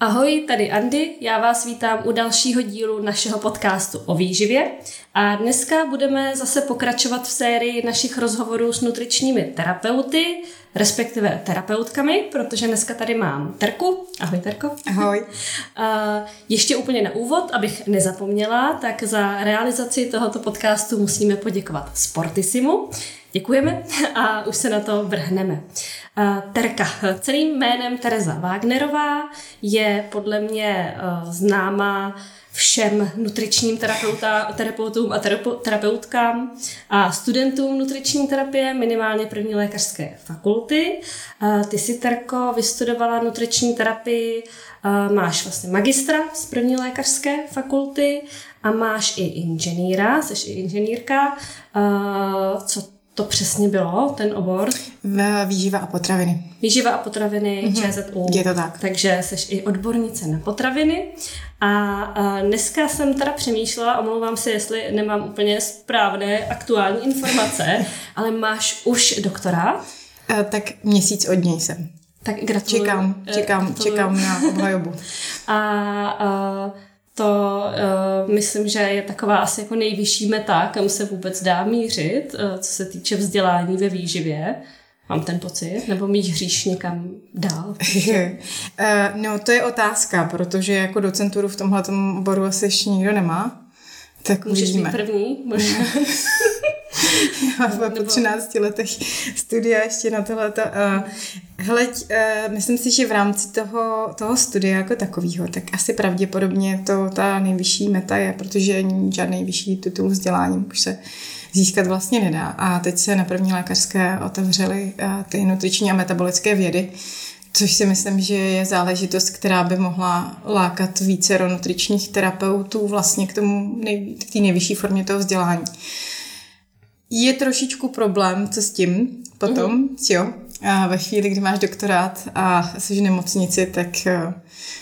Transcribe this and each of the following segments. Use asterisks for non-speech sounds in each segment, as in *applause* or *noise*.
Ahoj, tady Andy, já vás vítám u dalšího dílu našeho podcastu o výživě a dneska budeme zase pokračovat v sérii našich rozhovorů s nutričními terapeuty, respektive terapeutkami, protože dneska tady mám Terku. Ahoj Terko. Ahoj. *laughs* A ještě úplně na úvod, abych nezapomněla, tak za realizaci tohoto podcastu musíme poděkovat Sportisimu. Děkujeme a už se na to vrhneme. Terka. Celým jménem Tereza Wagnerová je podle mě známá všem nutričním terapeuta, terapeutům a terapeutkám a studentům nutriční terapie, minimálně první lékařské fakulty. Ty si, Terko, vystudovala nutriční terapii, máš vlastně magistra z první lékařské fakulty a máš i inženýra, jsi i inženýrka. Co to přesně bylo, ten obor? Výživa a potraviny. Výživa a potraviny mm-hmm. ČZU. Je to tak. Takže jsi i odbornice na potraviny. A, a dneska jsem teda přemýšlela, omlouvám se, jestli nemám úplně správné aktuální informace, *laughs* ale máš už doktora? A, tak měsíc od něj jsem. Tak gratuluju. Čekám, čekám, gratuluju. čekám na obhajobu. *laughs* a, a to uh, myslím, že je taková asi jako nejvyšší meta, kam se vůbec dá mířit, uh, co se týče vzdělání ve výživě. Mám ten pocit, nebo míříš někam dál? uh, *laughs* no, to je otázka, protože jako docenturu v tomhle oboru asi ještě nikdo nemá. Tak Můžeš uvidíme. být první, možná. *laughs* *laughs* Já mám po 13 letech studia ještě na tohleto. Uh, hele, uh, myslím si, že v rámci toho, toho studia jako takového, tak asi pravděpodobně to ta nejvyšší meta je, protože žádný vyšší titul vzdělání už se získat vlastně nedá. A teď se na první lékařské otevřely uh, ty nutriční a metabolické vědy, což si myslím, že je záležitost, která by mohla lákat více nutričních terapeutů vlastně k tomu nej, k té nejvyšší formě toho vzdělání. Je trošičku problém, co s tím potom, mm-hmm. jo. A ve chvíli, kdy máš doktorát a jsi v nemocnici, tak... Eh,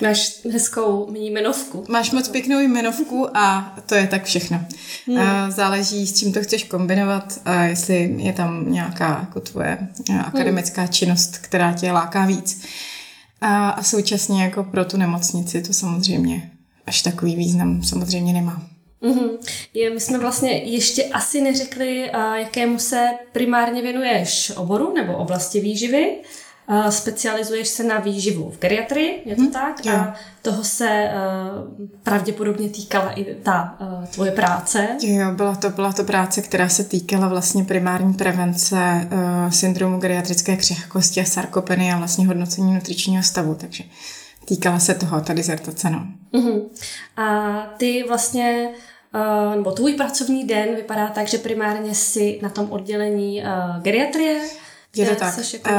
máš hezkou jmenovku. Máš moc pěknou jmenovku a to je tak všechno. Mm. A záleží, s čím to chceš kombinovat a jestli je tam nějaká jako tvoje eh, akademická mm. činnost, která tě láká víc. A, a současně jako pro tu nemocnici to samozřejmě až takový význam samozřejmě nemá. Mm-hmm. Je, my jsme vlastně ještě asi neřekli, jakému se primárně věnuješ oboru nebo oblasti výživy. Specializuješ se na výživu v geriatrii, je to hmm, tak? Jo. A toho se uh, pravděpodobně týkala i ta uh, tvoje práce. Jo, byla to, byla to práce, která se týkala vlastně primární prevence uh, syndromu geriatrické křehkosti a sarkopeny a vlastně hodnocení nutričního stavu, takže týkala se toho ta dizertace, no. Uh-huh. A ty vlastně Uh, nebo tvůj pracovní den vypadá tak, že primárně si na tom oddělení uh, geriatrie, je to tak. Jako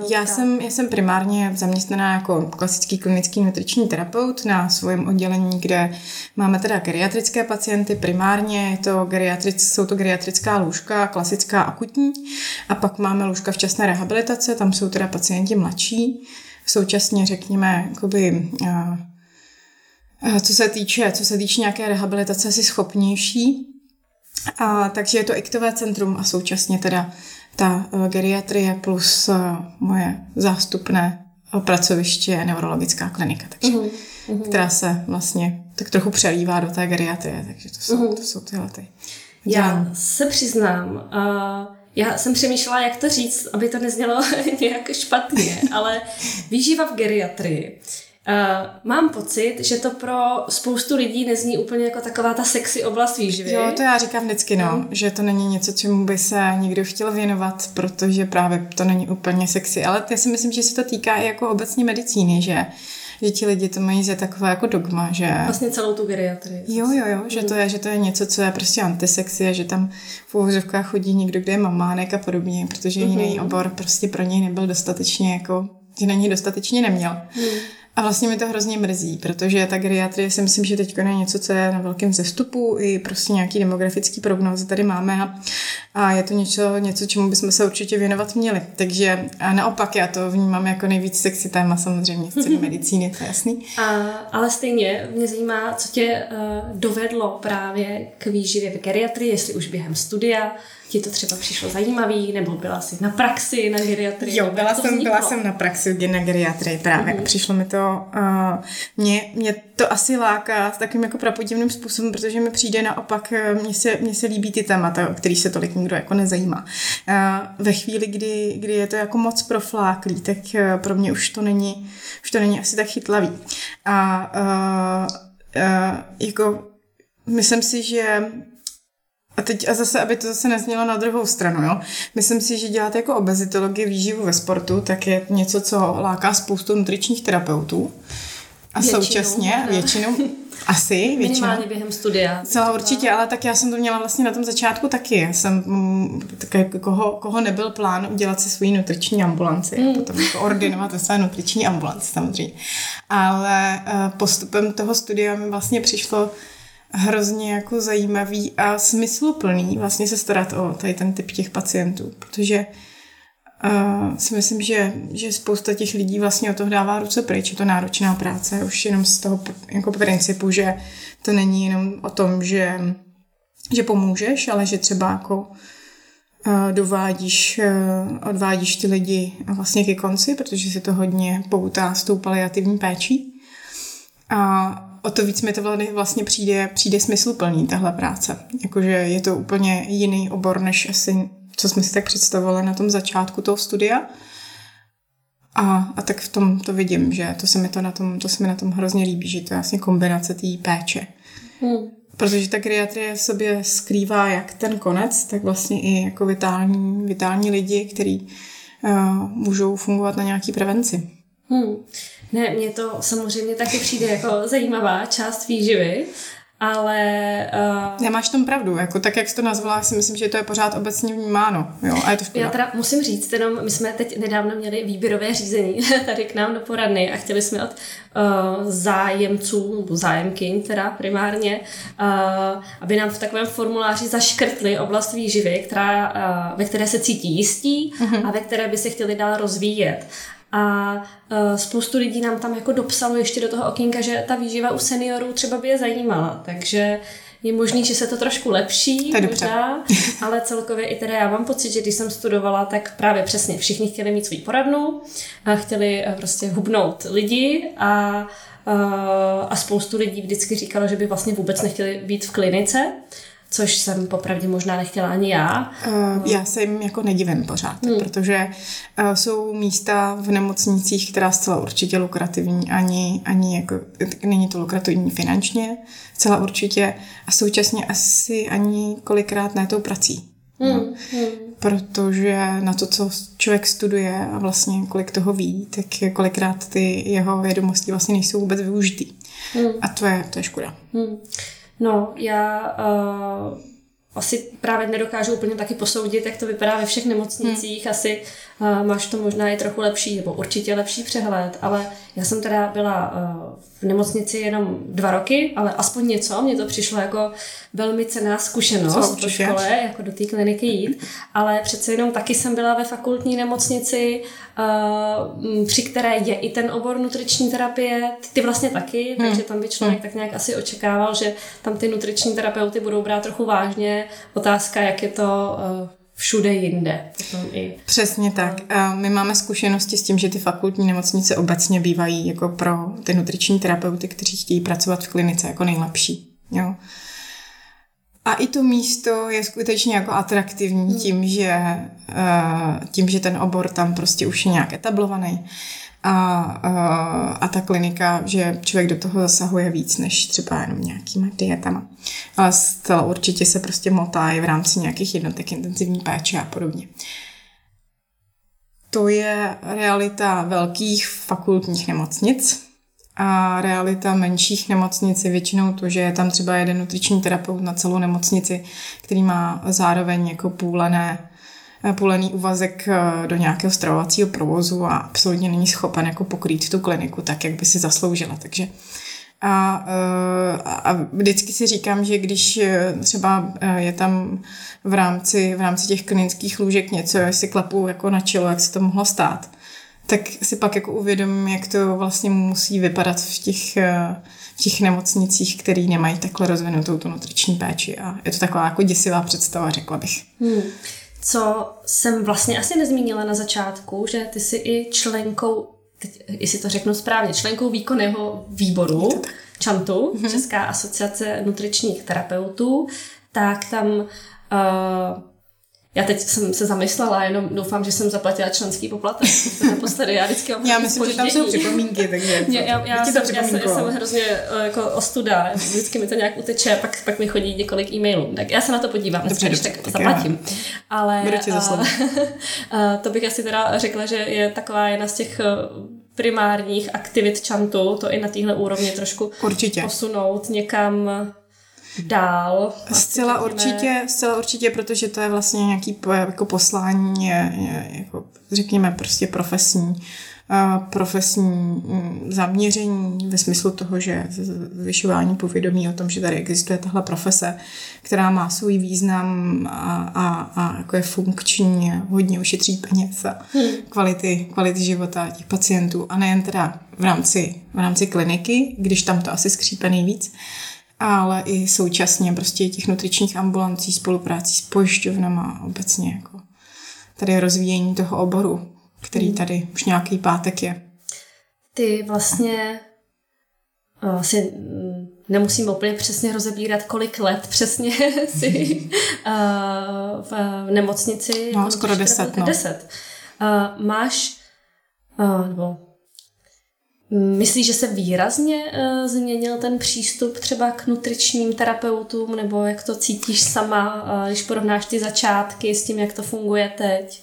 uh, já, jsem, já jsem primárně zaměstnaná jako klasický klinický nutriční terapeut na svém oddělení, kde máme teda geriatrické pacienty. Primárně, je to geriatric, jsou to geriatrická lůžka, klasická akutní, a pak máme lůžka včasné rehabilitace, tam jsou teda pacienti mladší, současně řekněme, jakoby, uh, co se týče, co se týče nějaké rehabilitace, asi schopnější. A, takže je to iktové centrum a současně teda ta uh, geriatrie plus uh, moje zástupné pracoviště neurologická klinika, takže, uh-huh. která se vlastně tak trochu přelívá do té geriatrie, takže to jsou, uh-huh. to jsou tyhle ty. Já se přiznám, uh, já jsem přemýšlela, jak to říct, aby to neznělo *laughs* nějak špatně, ale výživa v geriatrii Uh, mám pocit, že to pro spoustu lidí nezní úplně jako taková ta sexy oblast výživy. Jo, to já říkám vždycky, no, mm. že to není něco, čemu by se někdo chtěl věnovat, protože právě to není úplně sexy. Ale já si myslím, že se to týká i jako obecní medicíny, že že ti lidi to mají za takové jako dogma, že... Vlastně celou tu geriatrii. Jo, jo, jo, že to je, že to je něco, co je prostě antisexy a že tam v úvozovkách chodí někdo, kde je mamánek a podobně, protože mm-hmm. jiný obor prostě pro něj nebyl dostatečně jako, že na něj dostatečně neměl. Mm. A vlastně mi to hrozně mrzí, protože ta geriatrie si myslím, že teď je něco, co je na velkém zestupu, i prostě nějaký demografický prognózy tady máme a, a je to něco, něco, čemu bychom se určitě věnovat měli. Takže a naopak já to vnímám jako nejvíc sexy téma samozřejmě z celé *laughs* medicíny, to je jasný. A, ale stejně mě zajímá, co tě uh, dovedlo právě k výživě v geriatrii, jestli už během studia, ti to třeba přišlo zajímavý, nebo byla jsi na praxi na geriatrii? Jo, byla jsem, byla jsem na praxi na geriatrii právě. Mm-hmm. Přišlo mi to, uh, mě, mě to asi láká s takovým jako prapodivným způsobem, protože mi přijde naopak, eh, mně se, mně se líbí ty témata, o kterých se tolik nikdo jako nezajímá. Uh, ve chvíli, kdy, kdy je to jako moc profláklý, tak uh, pro mě už to není, už to není asi tak chytlavý. A uh, uh, jako myslím si, že a teď a zase, aby to zase neznělo na druhou stranu, jo. Myslím si, že dělat jako obezitologii výživu ve sportu, tak je něco, co láká spoustu nutričních terapeutů. A většinou, současně, ne? většinou, *laughs* asi většinou. Minimálně během studia. Celá určitě, ale tak já jsem to měla vlastně na tom začátku taky. Já jsem, mm, tak koho, koho nebyl plán udělat si svoji nutriční ambulanci mm. a potom jako ordinovat své nutriční ambulanci samozřejmě. Ale eh, postupem toho studia mi vlastně přišlo, hrozně jako zajímavý a smysluplný vlastně se starat o tady ten typ těch pacientů, protože uh, si myslím, že, že spousta těch lidí vlastně o toho dává ruce pryč, je to náročná práce, už jenom z toho jako principu, že to není jenom o tom, že, že pomůžeš, ale že třeba jako uh, dovádíš, uh, odvádíš ty lidi vlastně ke konci, protože se to hodně poutá s tou paliativní péčí. A o to víc mi to vlastně přijde, přijde smysluplný, tahle práce. Jakože je to úplně jiný obor, než asi, co jsme si tak představovali na tom začátku toho studia. A, a tak v tom to vidím, že to se mi to na tom, to se mi na tom hrozně líbí, že to je vlastně kombinace té péče. Hmm. Protože ta geriatrie v sobě skrývá jak ten konec, tak vlastně i jako vitální, vitální lidi, kteří uh, můžou fungovat na nějaký prevenci. Hmm. Ne, mně to samozřejmě taky přijde jako zajímavá část výživy, ale... Uh, Nemáš tom pravdu, jako tak, jak jsi to nazvala, si myslím, že to je pořád obecně vnímáno, jo, a je to Já teda musím říct, jenom my jsme teď nedávno měli výběrové řízení *laughs* tady k nám do poradny a chtěli jsme od uh, zájemců, nebo zájemky teda primárně, uh, aby nám v takovém formuláři zaškrtli oblast výživy, která, uh, ve které se cítí jistí uh-huh. a ve které by se chtěli dál rozvíjet. A uh, spoustu lidí nám tam jako dopsalo ještě do toho okýnka, že ta výživa u seniorů třeba by je zajímala. Takže je možný, že se to trošku lepší, to možná, *laughs* ale celkově i teda já mám pocit, že když jsem studovala, tak právě přesně všichni chtěli mít svůj poradnu, a chtěli eh, prostě hubnout lidi a, uh, a spoustu lidí vždycky říkalo, že by vlastně vůbec nechtěli být v klinice což jsem popravdě možná nechtěla ani já. Uh, já se jim jako nedivím pořád, hmm. protože uh, jsou místa v nemocnicích, která zcela určitě lukrativní, ani, ani jako, není to lukrativní finančně, zcela určitě, a současně asi ani kolikrát ne tou prací. Hmm. No. Hmm. Protože na to, co člověk studuje a vlastně kolik toho ví, tak kolikrát ty jeho vědomosti vlastně nejsou vůbec využitý. Hmm. A to je, to je škoda. Hmm. No, já uh, asi právě nedokážu úplně taky posoudit, jak to vypadá ve všech nemocnicích. Hmm. Asi máš to možná i trochu lepší, nebo určitě lepší přehled, ale já jsem teda byla uh, v nemocnici jenom dva roky, ale aspoň něco. Mně to přišlo jako velmi cená zkušenost po škole, jako do té kliniky jít, ale přece jenom taky jsem byla ve fakultní nemocnici, uh, při které je i ten obor nutriční terapie, ty vlastně taky, hmm. takže tam by člověk hmm. tak nějak asi očekával, že tam ty nutriční terapeuty budou brát trochu vážně. Otázka, jak je to uh, všude jinde. i... Přesně tak. A my máme zkušenosti s tím, že ty fakultní nemocnice obecně bývají jako pro ty nutriční terapeuty, kteří chtějí pracovat v klinice jako nejlepší. Jo. A i to místo je skutečně jako atraktivní hmm. tím, že, uh, tím, že ten obor tam prostě už je nějak etablovaný a, a, a ta klinika, že člověk do toho zasahuje víc než třeba jenom nějakýma dietama. Ale zcela určitě se prostě motá i v rámci nějakých jednotek intenzivní péče a podobně. To je realita velkých fakultních nemocnic a realita menších nemocnic je většinou to, že je tam třeba jeden nutriční terapeut na celou nemocnici, který má zároveň jako půlené půlený úvazek eh, do nějakého stravovacího provozu a absolutně není schopen jako pokrýt tu kliniku tak, jak by si zasloužila. Takže a, eh, a vždycky si říkám, že když eh, třeba je tam v rámci, v rámci těch klinických lůžek něco, jestli klapu jako na čelo, jak se to mohlo stát, tak si pak jako uvědomím, jak to vlastně musí vypadat v těch, eh, v těch nemocnicích, které nemají takhle rozvinutou tu nutriční péči. A je to taková jako děsivá představa, řekla bych. Hmm. Co jsem vlastně asi nezmínila na začátku, že ty jsi i členkou, teď, jestli to řeknu správně, členkou výkonného výboru ČANTu, mm-hmm. Česká asociace nutričních terapeutů, tak tam uh, já teď jsem se zamyslela, jenom doufám, že jsem zaplatila členský poplatek. Naposledy já vždycky mám *laughs* Já myslím, že tam jsou připomínky, takže *laughs* Mě, já, já, jsem, já, jsem, já jsem hrozně uh, jako ostuda, vždycky mi to nějak uteče, pak, pak mi chodí několik e-mailů. Tak já se na to podívám, dobře, dobře, tak, tak zaplatím. Já. Ale uh, uh, *laughs* to bych asi teda řekla, že je taková jedna z těch uh, primárních aktivit čantu, to i na téhle úrovni trošku Určitě. posunout někam dál. Zcela určitě, zcela určitě, protože to je vlastně nějaký jako poslání, je, je, jako, řekněme, prostě profesní profesní mm, zaměření ve smyslu toho, že zvyšování povědomí o tom, že tady existuje tahle profese, která má svůj význam a, a, a jako je funkční, hodně ušetří peněz a hmm. kvality, kvality života těch pacientů a nejen teda v rámci, v rámci kliniky, když tam to asi skřípe nejvíc, ale i současně prostě těch nutričních ambulancí, spoluprácí s pojišťovnama obecně jako tady rozvíjení toho oboru, který hmm. tady už nějaký pátek je. Ty vlastně asi mm, nemusím úplně přesně rozebírat, kolik let přesně *laughs* si v nemocnici. No, skoro deset. No. Deset. Máš, nebo Myslíš, že se výrazně uh, změnil ten přístup třeba k nutričním terapeutům, nebo jak to cítíš sama, uh, když porovnáš ty začátky s tím, jak to funguje teď?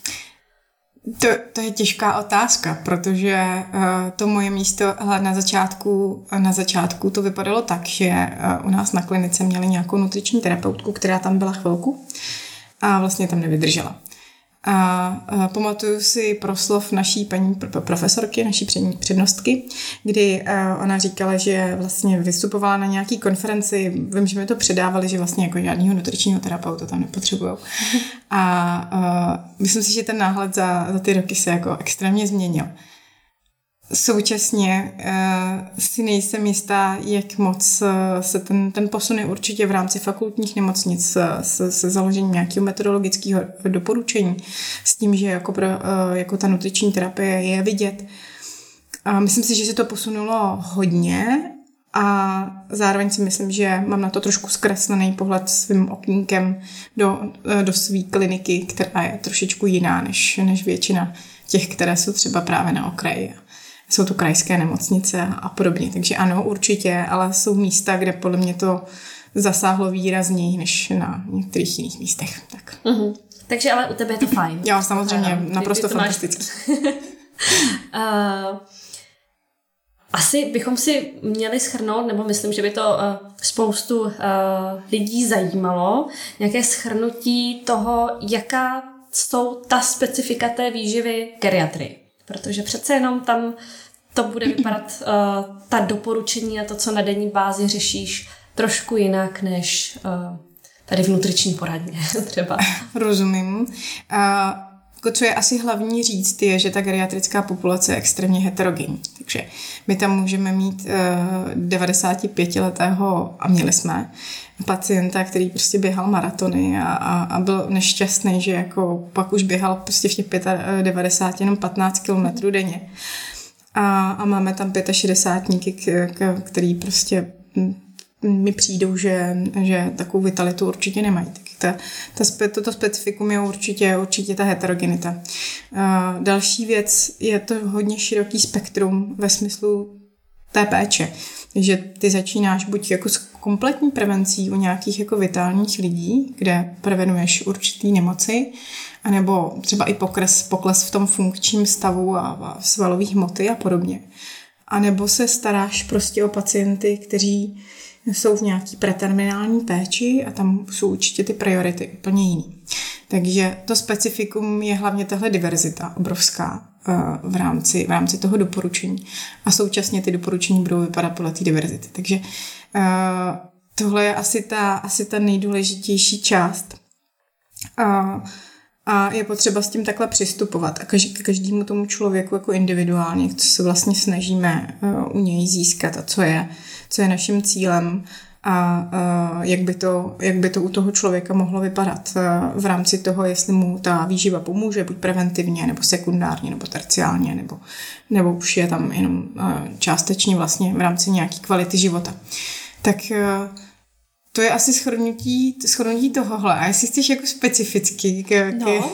To, to je těžká otázka, protože uh, to moje místo na začátku, na začátku to vypadalo tak, že uh, u nás na klinice měli nějakou nutriční terapeutku, která tam byla chvilku a vlastně tam nevydržela. A pamatuju si proslov naší paní profesorky, naší přednostky, kdy ona říkala, že vlastně vystupovala na nějaký konferenci, vím, že mi to předávali, že vlastně jako žádného nutričního terapeuta tam nepotřebují. *laughs* A, a myslím si, že ten náhled za, za ty roky se jako extrémně změnil. Současně uh, si nejsem jistá, jak moc uh, se ten, ten posun je určitě v rámci fakultních nemocnic uh, se, se založením nějakého metodologického doporučení s tím, že jako, pro, uh, jako ta nutriční terapie je vidět. A myslím si, že se to posunulo hodně a zároveň si myslím, že mám na to trošku zkreslený pohled svým okýnkem do, do své kliniky, která je trošičku jiná než, než většina těch, které jsou třeba právě na okraji jsou to krajské nemocnice a podobně. Takže ano, určitě, ale jsou místa, kde podle mě to zasáhlo výrazněji než na některých jiných místech. Tak. Uh-huh. Takže ale u tebe je to fajn. Jo, samozřejmě, uh, naprosto ty, ty fantastický. uh, *laughs* asi bychom si měli schrnout, nebo myslím, že by to uh, spoustu uh, lidí zajímalo, nějaké schrnutí toho, jaká jsou ta specifika té výživy geriatry. Protože přece jenom tam to bude vypadat uh, *clears throat* ta doporučení a to, co na denní bázi řešíš, trošku jinak než uh, tady v nutriční poradně *laughs* třeba. Rozumím. Co je asi hlavní říct, je, že ta geriatrická populace je extrémně heterogenní. Takže my tam můžeme mít uh, 95-letého, a měli jsme, pacienta, který prostě běhal maratony a, a, a byl nešťastný, že jako pak už běhal prostě v těch 95 jenom 15 kilometrů denně. A, a máme tam 65 který prostě mi přijdou, že, že takovou vitalitu určitě nemají. Tak ta, ta, toto specifikum je určitě, určitě ta heterogenita. Další věc je to hodně široký spektrum ve smyslu té péče. že ty začínáš buď jako s kompletní prevencí u nějakých jako vitálních lidí, kde prevenuješ určitý nemoci, anebo třeba i pokres, pokles v tom funkčním stavu a, a svalových hmoty a podobně. A nebo se staráš prostě o pacienty, kteří jsou v nějaký preterminální péči a tam jsou určitě ty priority úplně jiný. Takže to specifikum je hlavně tahle diverzita obrovská eh, v rámci, v rámci toho doporučení. A současně ty doporučení budou vypadat podle té diverzity. Takže eh, tohle je asi ta, asi ta nejdůležitější část. A A je potřeba s tím takhle přistupovat a každý, každému tomu člověku jako individuálně, co se vlastně snažíme u něj získat a co je, co je naším cílem a jak, by to, jak by to u toho člověka mohlo vypadat v rámci toho, jestli mu ta výživa pomůže, buď preventivně, nebo sekundárně, nebo terciálně, nebo, nebo už je tam jenom částečně vlastně v rámci nějaké kvality života. Tak to je asi shrnutí, shrnutí tohohle. A jestli chceš jako specificky... K, no,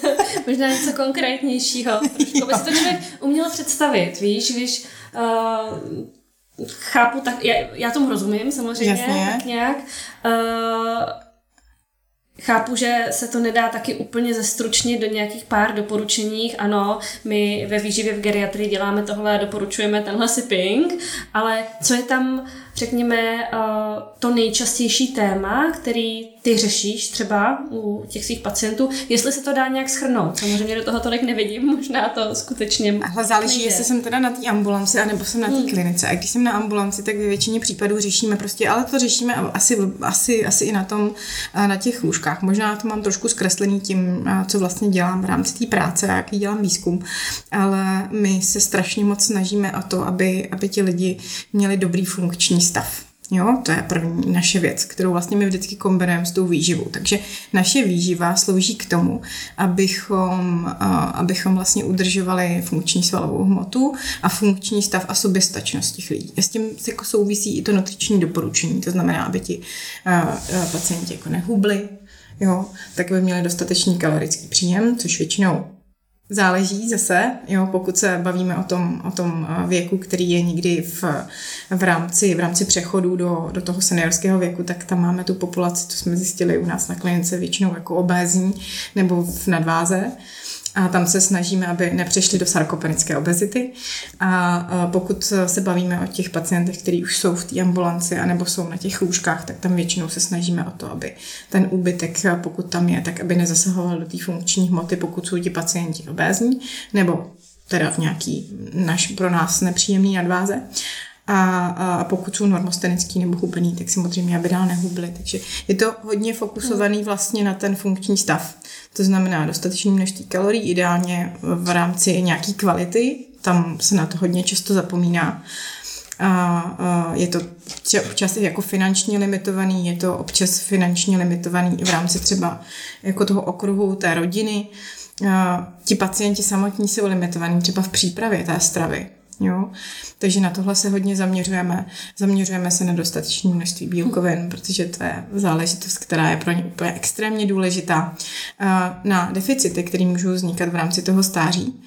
*laughs* možná něco konkrétnějšího. Trošku by si to člověk uměl představit, víš, když uh, chápu, tak já, já tomu rozumím samozřejmě, Jasně. tak nějak. Uh, Chápu, že se to nedá taky úplně zestručnit do nějakých pár doporučeních. Ano, my ve výživě v geriatrii děláme tohle a doporučujeme tenhle sipping, ale co je tam řekněme, eh, to nejčastější téma, který ty řešíš třeba u těch svých pacientů, jestli se to dá nějak schrnout. Samozřejmě do toho tolik nevidím, možná to skutečně Ale záleží, nejde. jestli jsem teda na té ambulanci, anebo jsem na té hmm. klinice. A když jsem na ambulanci, tak ve většině případů řešíme prostě, ale to řešíme asi, asi, asi i na tom, eh, na těch lůžkách. Možná to mám trošku zkreslený tím, eh, co vlastně dělám v rámci té práce, jaký dělám výzkum, ale my se strašně moc snažíme o to, aby, aby ti lidi měli dobrý funkční stav. Jo, to je první naše věc, kterou vlastně my vždycky kombinujeme s tou výživou. Takže naše výživa slouží k tomu, abychom, abychom vlastně udržovali funkční svalovou hmotu a funkční stav a soběstačnost těch lidí. A s tím jako souvisí i to nutriční doporučení, to znamená, aby ti pacienti jako nehubli, jo, tak by měli dostatečný kalorický příjem, což většinou Záleží zase, jo, pokud se bavíme o tom, o tom eh, věku, který je někdy v, v, rámci, v rámci přechodu do, do toho seniorského věku, tak tam máme tu populaci, to jsme zjistili u nás na klinice, většinou jako obézní nebo v nadváze. A tam se snažíme, aby nepřešli do sarkopenické obezity. A pokud se bavíme o těch pacientech, kteří už jsou v té ambulanci anebo jsou na těch lůžkách, tak tam většinou se snažíme o to, aby ten úbytek, pokud tam je, tak aby nezasahoval do té funkční hmoty, pokud jsou ti pacienti obézní, nebo teda v nějaký naš, pro nás nepříjemný nadváze. A, a pokud jsou normostenický nebo hubený, tak samozřejmě, aby dál nehubli. Takže je to hodně fokusovaný vlastně na ten funkční stav. To znamená dostatečné množství kalorií, ideálně v rámci nějaké kvality, tam se na to hodně často zapomíná. A, a je to občas jako finančně limitovaný, je to občas finančně limitovaný i v rámci třeba jako toho okruhu té rodiny. A, ti pacienti samotní jsou limitovaní třeba v přípravě té stravy. Jo? Takže na tohle se hodně zaměřujeme. Zaměřujeme se na dostatečné množství bílkovin, protože to je záležitost, která je pro ně úplně extrémně důležitá. Na deficity, které můžou vznikat v rámci toho stáří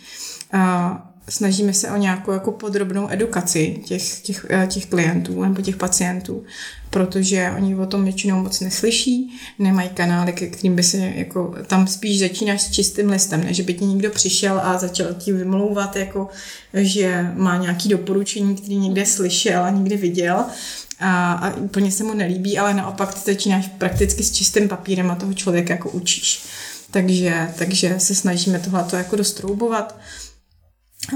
snažíme se o nějakou jako podrobnou edukaci těch, těch, eh, těch klientů nebo těch pacientů, protože oni o tom většinou moc neslyší, nemají kanály, ke kterým by se jako, tam spíš začínáš s čistým listem, než by ti někdo přišel a začal ti vymlouvat, jako, že má nějaký doporučení, který někde slyšel a někde viděl a, a úplně se mu nelíbí, ale naopak ty začínáš prakticky s čistým papírem a toho člověka jako učíš. Takže, takže se snažíme tohleto jako dostroubovat.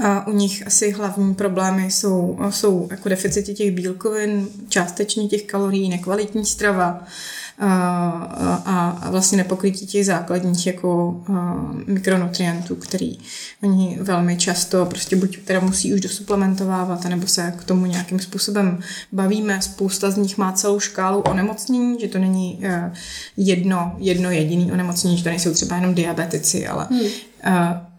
A u nich asi hlavní problémy jsou, jsou jako deficity těch bílkovin, částečně těch kalorií, nekvalitní strava a, a, a vlastně nepokrytí těch základních jako a, mikronutrientů, který oni velmi často prostě buď teda musí už dosuplementovávat, nebo se k tomu nějakým způsobem bavíme. Spousta z nich má celou škálu onemocnění, že to není e, jedno, jedno jediný onemocnění, že to nejsou třeba jenom diabetici, ale hmm.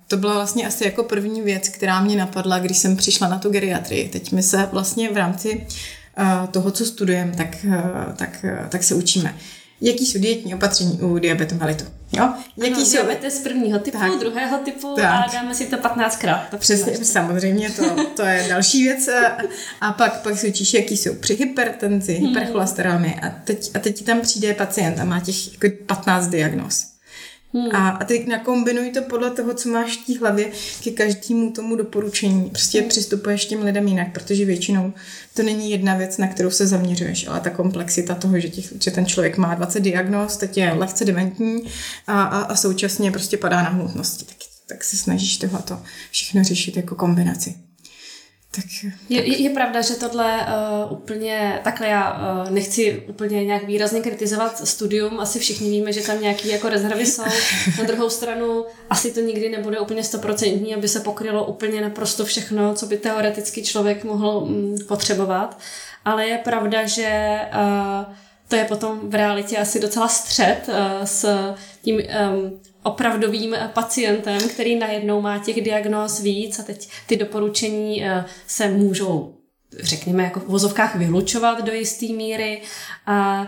To byla vlastně asi jako první věc, která mě napadla, když jsem přišla na tu geriatrii. Teď my se vlastně v rámci uh, toho, co studujeme, tak, uh, tak, uh, tak se učíme. Jaký jsou dietní opatření u diabetu mellitus? Jo? Jaký ano, jsou... diabetes prvního typu, tak. druhého typu tak. a dáme si to 15krát. To Přesně, samozřejmě, to, to je další věc. A pak, pak se učíš, jaký jsou při hypertenzi, hmm. hypercholesterolmy a teď, a teď tam přijde pacient a má těch jako 15 diagnóz. Hmm. A, a teď nakombinuj to podle toho, co máš v té hlavě ke každému tomu doporučení. Prostě hmm. přistupuješ těm lidem jinak, protože většinou to není jedna věc, na kterou se zaměřuješ, ale ta komplexita toho, že, těch, že ten člověk má 20 diagnóz, teď je lehce dementní a, a, a současně prostě padá na hmotnosti, tak, tak se snažíš tohleto všechno řešit jako kombinaci. Tak, je, je, je pravda, že tohle uh, úplně, takhle já uh, nechci úplně nějak výrazně kritizovat studium, asi všichni víme, že tam nějaký jako rezervy jsou. Na druhou stranu asi to nikdy nebude úplně stoprocentní, aby se pokrylo úplně naprosto všechno, co by teoreticky člověk mohl um, potřebovat. Ale je pravda, že uh, to je potom v realitě asi docela střed uh, s tím um, opravdovým pacientem, který najednou má těch diagnóz víc a teď ty doporučení uh, se můžou, řekněme, jako v vozovkách vylučovat do jisté míry. A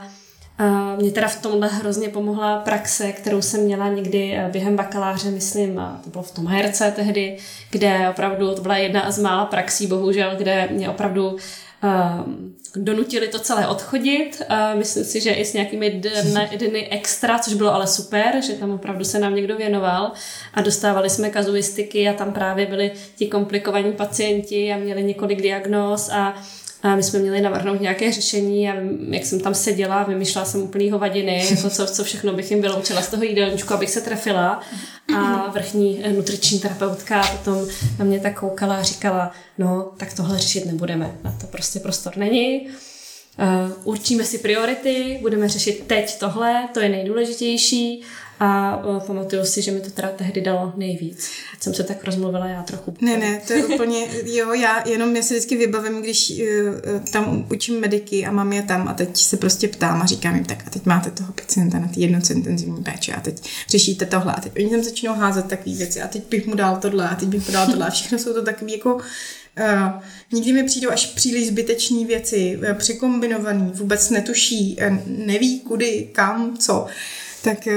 mě teda v tomhle hrozně pomohla praxe, kterou jsem měla někdy během bakaláře, myslím, to bylo v tom herce tehdy, kde opravdu, to byla jedna z mála praxí, bohužel, kde mě opravdu donutili to celé odchodit. Myslím si, že i s nějakými dny, dny extra, což bylo ale super, že tam opravdu se nám někdo věnoval a dostávali jsme kazuistiky a tam právě byli ti komplikovaní pacienti a měli několik diagnóz a a my jsme měli navrhnout nějaké řešení a jak jsem tam seděla, vymýšlela jsem úplný hovadiny, jako co, co všechno bych jim vyloučila z toho jídelníčku, abych se trefila. A vrchní nutriční terapeutka potom na mě tak koukala a říkala, no, tak tohle řešit nebudeme, na to prostě prostor není. Uh, určíme si priority, budeme řešit teď tohle, to je nejdůležitější a uh, pamatuju si, že mi to teda tehdy dalo nejvíc. Teď jsem se tak rozmluvila já trochu. Ne, ne, to je úplně, jo, já jenom já si vždycky vybavím, když uh, tam učím mediky a mám je tam a teď se prostě ptám a říkám jim, tak a teď máte toho pacienta na ty jednoce intenzivní péče a teď řešíte tohle a teď oni tam začnou házet takové věci a teď bych mu dal tohle a teď bych mu dal tohle a všechno jsou to takové jako Uh, někdy mi přijdou až příliš zbytečné věci, překombinovaný, vůbec netuší, neví kudy, kam, co. Tak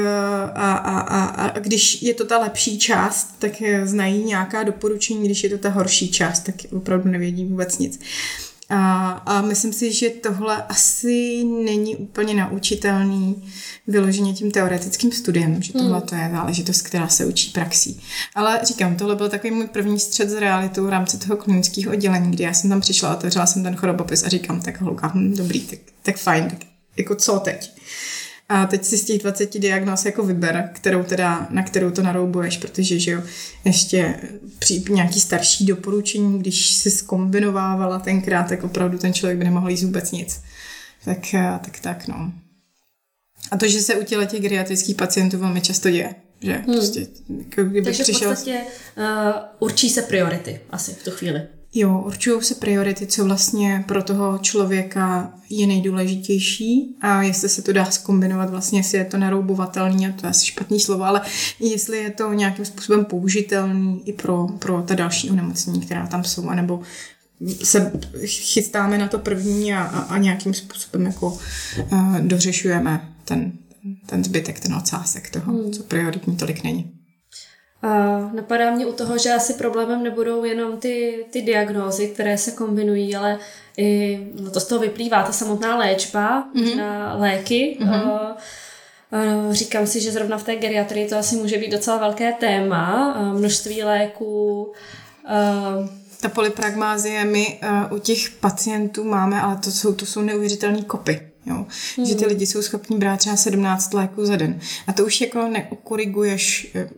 a, a, a, a když je to ta lepší část, tak znají nějaká doporučení, když je to ta horší část, tak opravdu nevědí vůbec nic. A, a myslím si, že tohle asi není úplně naučitelný vyloženě tím teoretickým studiem, že tohle hmm. to je záležitost, která se učí praxí. Ale říkám, tohle byl takový můj první střed s realitou v rámci toho klinického oddělení, kdy já jsem tam přišla, otevřela jsem ten chorobopis a říkám, tak holka, hm, dobrý, tak, tak fajn, tak jako co teď? A teď si z těch 20 diagnóz jako vyber, kterou teda, na kterou to naroubuješ, protože že jo, ještě při nějaký starší doporučení, když si zkombinovávala tenkrát, tak opravdu ten člověk by nemohl jíst vůbec nic. Tak, eh, tak, tak, no. A to, že se u těle těch geriatrických pacientů velmi často děje. Že hmm. prostě, jako kdyby Takže přišel... v podstatě uh, určí se priority asi v tu chvíli. Jo, určují se priority, co vlastně pro toho člověka je nejdůležitější a jestli se to dá skombinovat, vlastně jestli je to naroubovatelný, a to je asi špatný slovo, ale jestli je to nějakým způsobem použitelný i pro, pro ta další onemocnění, která tam jsou, anebo se chystáme na to první a, a, a nějakým způsobem jako uh, dořešujeme ten, ten zbytek, ten ocásek toho, hmm. co prioritní tolik není. A napadá mě u toho, že asi problémem nebudou jenom ty, ty diagnózy, které se kombinují, ale i, no to z toho vyplývá ta samotná léčba, mm-hmm. na léky. Mm-hmm. Říkám si, že zrovna v té geriatrii to asi může být docela velké téma, množství léků. Ta polypragmázie my uh, u těch pacientů máme, ale to jsou, to jsou neuvěřitelné kopy. Jo? Hmm. Že ty lidi jsou schopni brát třeba 17 léků za den. A to už jako nekoriguješ eh,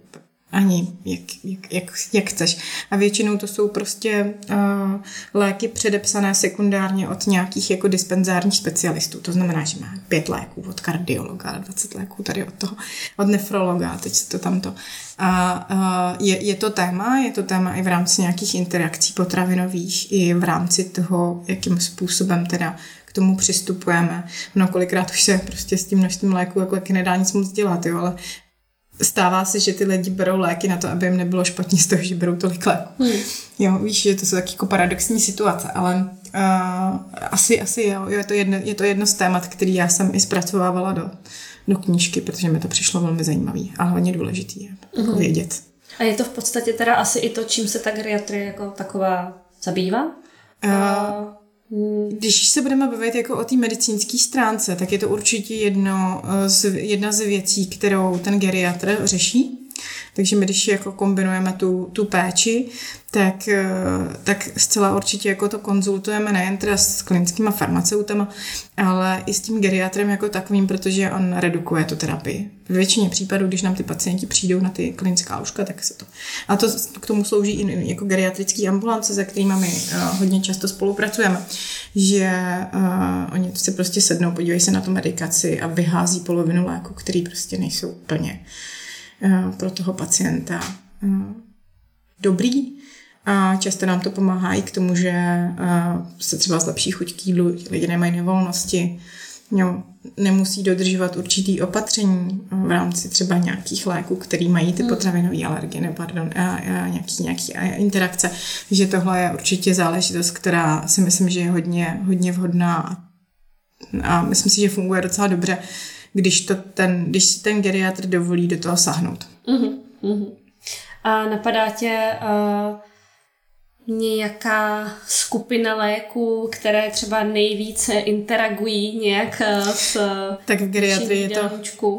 ani jak, jak, jak, jak chceš. A většinou to jsou prostě uh, léky předepsané sekundárně od nějakých jako dispenzárních specialistů. To znamená, že má pět léků od kardiologa, 20 léků tady od toho, od nefrologa, teď se to tamto. A uh, je, je to téma, je to téma i v rámci nějakých interakcí potravinových, i v rámci toho, jakým způsobem teda k tomu přistupujeme. No kolikrát už se prostě s tím množstvím léku jako nedá nic moc dělat, jo, ale stává se, že ty lidi berou léky na to, aby jim nebylo špatně z toho, že berou tolik léku. Hmm. Jo, víš, že to jsou taky jako paradoxní situace, ale uh, asi, asi jo, je to, jedno, je to jedno z témat, který já jsem i zpracovávala do, do knížky, protože mi to přišlo velmi zajímavý a hlavně důležitý je jako hmm. vědět. A je to v podstatě teda asi i to, čím se ta geriatrie jako taková zabývá? Uh, když se budeme bavit jako o té medicínské stránce, tak je to určitě jedno z, jedna z věcí, kterou ten geriatr řeší. Takže my, když jako kombinujeme tu, tu péči, tak, eh, tak zcela určitě jako to konzultujeme nejen teda s klinickými farmaceutama, ale i s tím geriatrem jako takovým, protože on redukuje tu terapii. V většině případů, když nám ty pacienti přijdou na ty klinická lůžka, tak se to... A to k tomu slouží i jako geriatrický ambulance, se kterými my uh, hodně často spolupracujeme, že uh, oni si prostě sednou, podívají se na tu medikaci a vyhází polovinu léku, který prostě nejsou úplně uh, pro toho pacienta uh, dobrý. A často nám to pomáhá i k tomu, že se třeba zlepší chuť k jídlu, lidi nemají nevolnosti, jo, nemusí dodržovat určitý opatření v rámci třeba nějakých léků, který mají ty hmm. potravinové alergie, nebo pardon, a, a nějaký, nějaký interakce, že tohle je určitě záležitost, která si myslím, že je hodně, hodně vhodná a myslím si, že funguje docela dobře, když, to ten, když ten geriatr dovolí do toho sahnout. Uh-huh, A napadá tě uh nějaká skupina léků, které třeba nejvíce interagují nějak eh, s Tak v geriatrii je to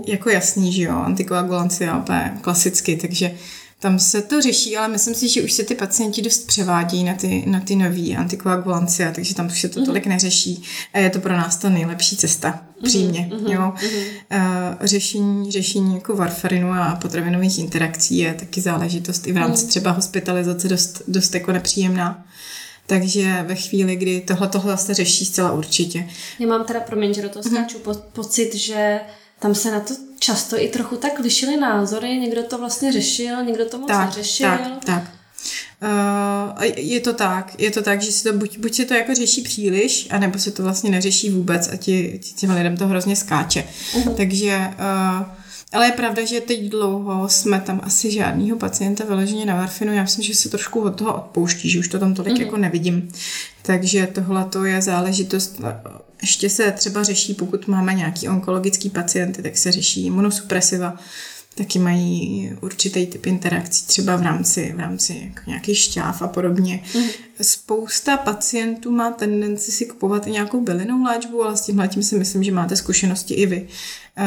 jako jasný, že jo, antikoagulancia úplně klasicky, takže tam se to řeší, ale myslím si, že už se ty pacienti dost převádí na ty, na ty nový antikoagulancia, takže tam už se to mm-hmm. tolik neřeší. A je to pro nás ta nejlepší cesta, mhm, přímě. Mm-hmm. Jo. Mm-hmm. Řešení, řešení jako varfarinu a potravinových interakcí je taky záležitost i v rámci mm. třeba hospitalizace dost, dost jako nepříjemná. Takže ve chvíli, kdy tohle tohle zase řeší zcela určitě. Já mám teda, promiň, že do toho mhm. skáču, po, pocit, že tam se na to často i trochu tak lišily názory, někdo to vlastně řešil, někdo to moc tak, neřešil. Tak, tak. Uh, je to tak, je to tak, že si to buď, buď se to jako řeší příliš, anebo se to vlastně neřeší vůbec a ti, těm lidem to hrozně skáče. Uh-huh. Takže, uh, ale je pravda, že teď dlouho jsme tam asi žádného pacienta vyloženě na varfinu. Já myslím, že se trošku od toho odpouští, že už to tam tolik uh-huh. jako nevidím. Takže tohle to je záležitost ještě se třeba řeší, pokud máme nějaký onkologický pacienty, tak se řeší imunosupresiva. Taky mají určitý typ interakcí, třeba v rámci, v rámci jako nějakých šťáv a podobně. Mm. Spousta pacientů má tendenci si kupovat i nějakou bylinou léčbu, ale s tímhle tím si myslím, že máte zkušenosti i vy.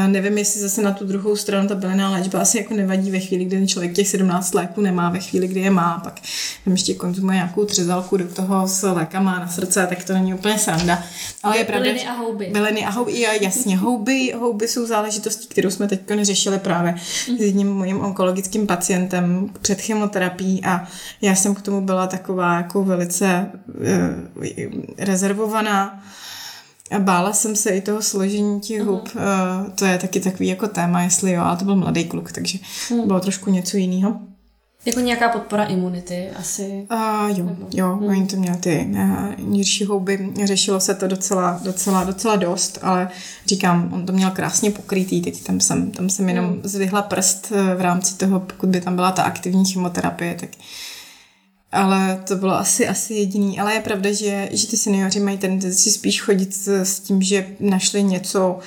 Nevím, jestli zase na tu druhou stranu ta bylinná léčba asi jako nevadí ve chvíli, kdy ten člověk těch 17 léků nemá, ve chvíli, kdy je má, pak tam ještě konzumuje nějakou třezalku do toho s lékama na srdce, tak to není úplně sranda. Ale je pravda, byliny a houby. Byliny a houby, jasně. Houby, houby jsou záležitostí, kterou jsme teď řešili právě s jedním mojím onkologickým pacientem před chemoterapií a já jsem k tomu byla taková jako velice uh, rezervovaná a bála jsem se i toho složení těch hub. Uh-huh. Uh, to je taky takový jako téma, jestli jo, ale to byl mladý kluk, takže uh-huh. bylo trošku něco jiného. Jako nějaká podpora imunity asi? Uh, jo, jo, hmm. oni to měli ty uh, nírší houby, řešilo se to docela, docela, docela dost, ale říkám, on to měl krásně pokrytý, teď tam jsem, tam jsem jenom hmm. zvyhla prst v rámci toho, pokud by tam byla ta aktivní chemoterapie, tak ale to bylo asi, asi jediný. Ale je pravda, že, že ty seniori mají tendenci spíš chodit s, s tím, že našli něco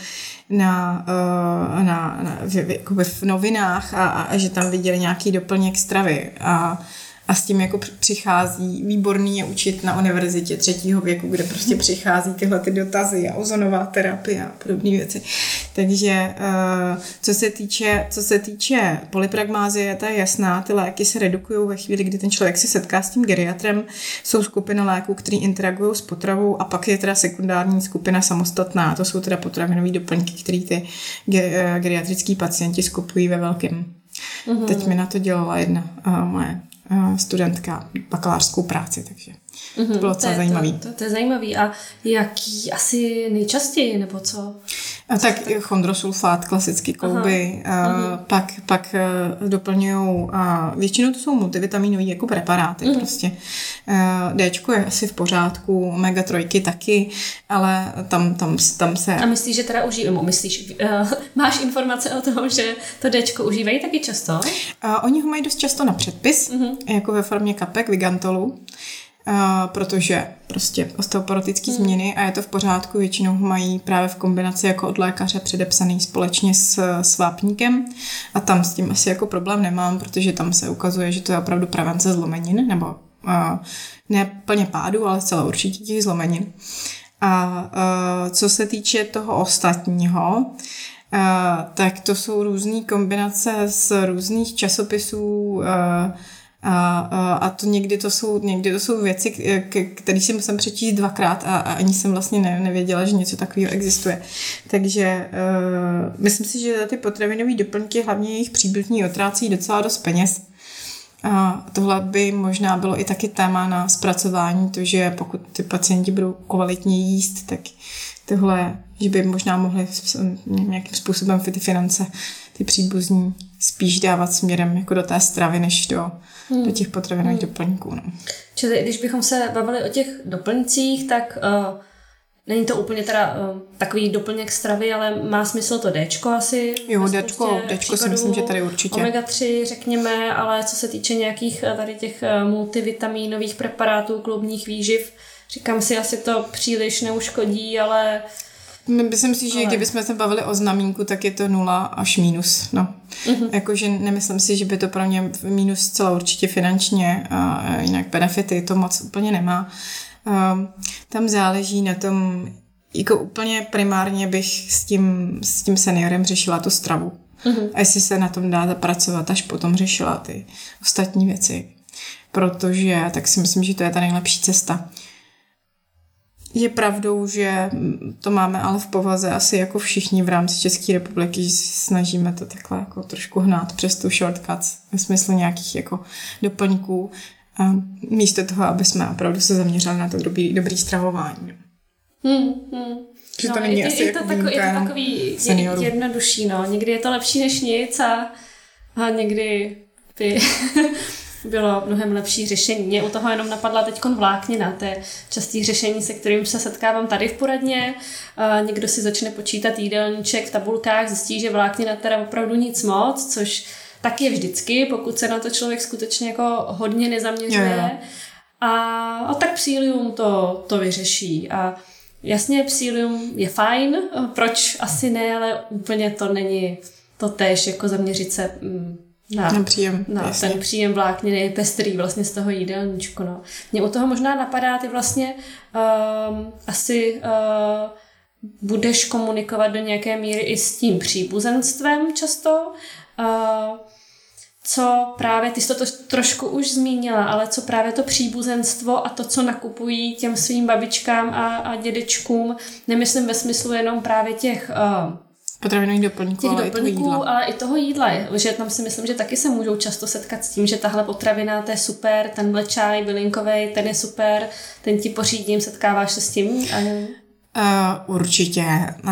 na, uh, na, na v, v, v novinách a, a, a že tam viděli nějaký doplněk stravy. A a s tím jako přichází, výborný je učit na univerzitě třetího věku, kde prostě přichází tyhle ty dotazy a ozonová terapie a podobné věci. Takže eh, co se týče, co se týče polypragmázie, ta je jasná, ty léky se redukují ve chvíli, kdy ten člověk se setká s tím geriatrem. Jsou skupina léků, které interagují s potravou a pak je teda sekundární skupina samostatná. To jsou teda potravinové doplňky, které ty eh, geriatrický pacienti skupují ve velkém. Uhum. Teď mi na to dělala jedna uh, moje studentka bakalářskou práci, takže mm-hmm, to bylo docela zajímavý. To, to, to je zajímavý. A jaký asi nejčastěji, nebo co? A tak chondrosulfát, klasický klouby, Aha. pak, pak e, doplňují, většinou to jsou multivitaminové jako preparáty mm. prostě. E, Dčko je asi v pořádku, omega trojky taky, ale tam, tam, tam se... A myslíš, že teda užívají, myslíš, uh, *laughs* máš informace o tom, že to Dčko užívají taky často? Uh, oni ho mají dost často na předpis, mm-hmm. jako ve formě kapek, vigantolu. Uh, protože prostě osteoporotické hmm. změny a je to v pořádku, většinou ho mají právě v kombinaci jako od lékaře předepsaný společně s, s vápníkem a tam s tím asi jako problém nemám, protože tam se ukazuje, že to je opravdu prevence zlomenin, nebo uh, ne plně pádu, ale zcela určitě těch zlomenin. A uh, co se týče toho ostatního, tak to jsou různé kombinace z různých časopisů, a, a, to někdy to jsou, někdy to jsou věci, které si musím přečíst dvakrát a, a ani jsem vlastně ne, nevěděla, že něco takového existuje. Takže uh, myslím si, že za ty potravinové doplňky hlavně jejich příbuzní otrácí docela dost peněz. A tohle by možná bylo i taky téma na zpracování, to, že pokud ty pacienti budou kvalitně jíst, tak tohle, že by možná mohli nějakým způsobem ty finance, ty příbuzní spíš dávat směrem jako do té stravy, než do, hmm. do těch potravinových hmm. doplňků. No. Čili když bychom se bavili o těch doplňcích, tak uh, není to úplně teda uh, takový doplněk stravy, ale má smysl to Dčko asi. Jo, Dčko, Dčko si myslím, že tady určitě. Omega-3 řekněme, ale co se týče nějakých eh, tady těch multivitamínových preparátů, klubních výživ, říkám si, asi to příliš neuškodí, ale Myslím si, že Ale... kdybychom se bavili o znamínku, tak je to nula až mínus. No. Uh-huh. Jakože nemyslím si, že by to pro mě mínus celá určitě finančně a jinak benefity to moc úplně nemá. Um, tam záleží na tom, jako úplně primárně bych s tím, s tím seniorem řešila tu stravu. Uh-huh. A jestli se na tom dá zapracovat, až potom řešila ty ostatní věci. Protože tak si myslím, že to je ta nejlepší cesta. Je pravdou, že to máme ale v povaze asi jako všichni v rámci České republiky, že se snažíme to takhle jako trošku hnát přes tu shortcuts ve smyslu nějakých jako doplňků a místo toho, aby jsme opravdu se zaměřili na to dobrý, dobrý stravování. Hmm, hmm. Že no, to není je, asi je, jako to takový, je to takový seniorů. jednodušší, no. Někdy je to lepší než nic a, a někdy ty bylo mnohem lepší řešení. Mě u toho jenom napadla teď vláknina, to je častý řešení, se kterým se setkávám tady v poradně. Někdo si začne počítat jídelníček v tabulkách, zjistí, že vláknina teda opravdu nic moc, což tak je vždycky, pokud se na to člověk skutečně jako hodně nezaměřuje. A, a tak psílium to, to vyřeší. A jasně, psílium je fajn, proč asi ne, ale úplně to není to též, jako zaměřit se mm, na, na příjem. Na jasně. ten příjem vlákniny pestrý vlastně z toho jídelníčku. No. Mě u toho možná napadá, ty vlastně um, asi uh, budeš komunikovat do nějaké míry i s tím příbuzenstvem často. Uh, co právě, ty jsi to, to trošku už zmínila, ale co právě to příbuzenstvo a to, co nakupují těm svým babičkám a, a dědečkům, nemyslím ve smyslu jenom právě těch uh, Potravinových doplňků, těch ale doplňků, i toho jídla. ale i toho jídla. Že tam si myslím, že taky se můžou často setkat s tím, že tahle potravina, to je super, tenhle čaj bylinkový, ten je super, ten ti pořídím, setkáváš se s tím? Uh, určitě. Uh,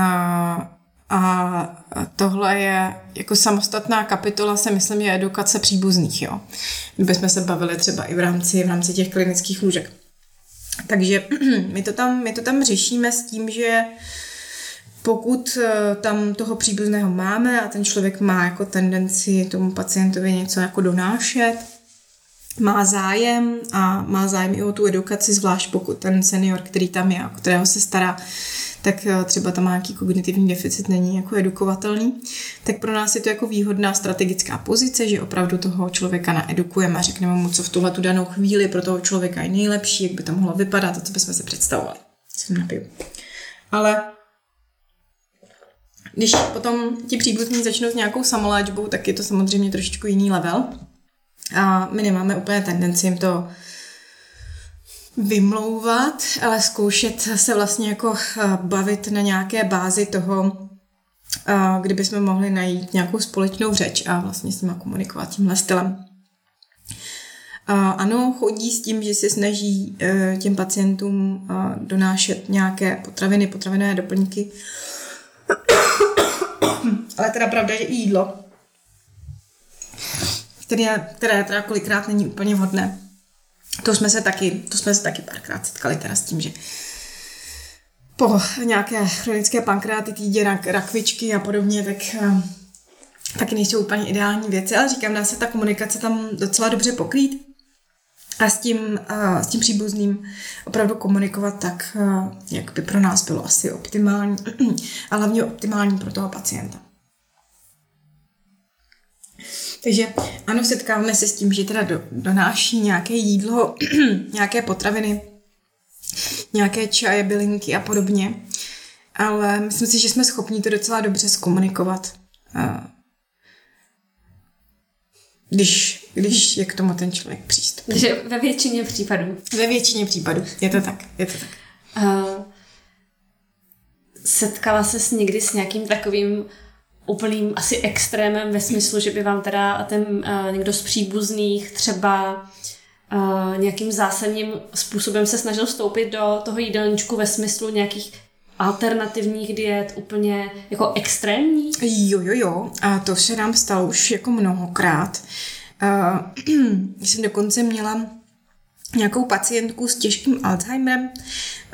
a tohle je jako samostatná kapitola, se myslím, je edukace příbuzných, jo. Kdybychom se bavili třeba i v rámci, v rámci těch klinických lůžek. Takže *clears throat* my to tam, my to tam řešíme s tím, že uh, pokud eh, tam toho příbuzného máme a ten člověk má jako tendenci tomu pacientovi něco jako donášet, má zájem a má zájem i o tu edukaci, zvlášť pokud ten senior, který tam je, o kterého se stará, tak eh, třeba tam má nějaký kognitivní deficit, není jako edukovatelný, tak pro nás je to jako výhodná strategická pozice, že opravdu toho člověka naedukujeme a řekneme mu, co v tuhle tu danou chvíli pro toho člověka je nejlepší, jak by to mohlo vypadat a co bychom si představovali. Jsem napiju. Ale když potom ti příbuzní začnou s nějakou samoléčbou, tak je to samozřejmě trošičku jiný level. A my nemáme úplně tendenci jim to vymlouvat, ale zkoušet se vlastně jako eh, bavit na nějaké bázi toho, eh, kdyby jsme mohli najít nějakou společnou řeč a vlastně s nimi komunikovat tímhle stylem. A ano, chodí s tím, že se snaží eh, těm pacientům donášet nějaké potraviny, potravinové doplňky, ale teda pravda, že i jídlo, které, které teda kolikrát není úplně vhodné. To jsme se taky, to jsme se taky párkrát setkali teda s tím, že po nějaké chronické pankreatitidě, rak, rakvičky a podobně, tak uh, taky nejsou úplně ideální věci, ale říkám, dá se ta komunikace tam docela dobře pokrýt a s tím, a s tím příbuzným opravdu komunikovat tak, jak by pro nás bylo asi optimální, *clears throat* a hlavně optimální pro toho pacienta. Takže ano, setkáváme se s tím, že teda do, donáší nějaké jídlo, *clears throat* nějaké potraviny, nějaké čaje, bylinky a podobně. ale myslím si, že jsme schopni to docela dobře zkomunikovat. Když, když je k tomu ten člověk přístup. Takže ve většině případů. Ve většině případů, je to tak, je to tak. Uh, setkala se někdy s nějakým takovým úplným asi extrémem ve smyslu, že by vám teda ten uh, někdo z příbuzných třeba uh, nějakým zásadním způsobem se snažil vstoupit do toho jídelníčku ve smyslu nějakých alternativních diet úplně jako extrémní? Jo, jo, jo. A to se nám stalo už jako mnohokrát. Uh, *clears throat* jsem dokonce měla nějakou pacientku s těžkým Alzheimerem,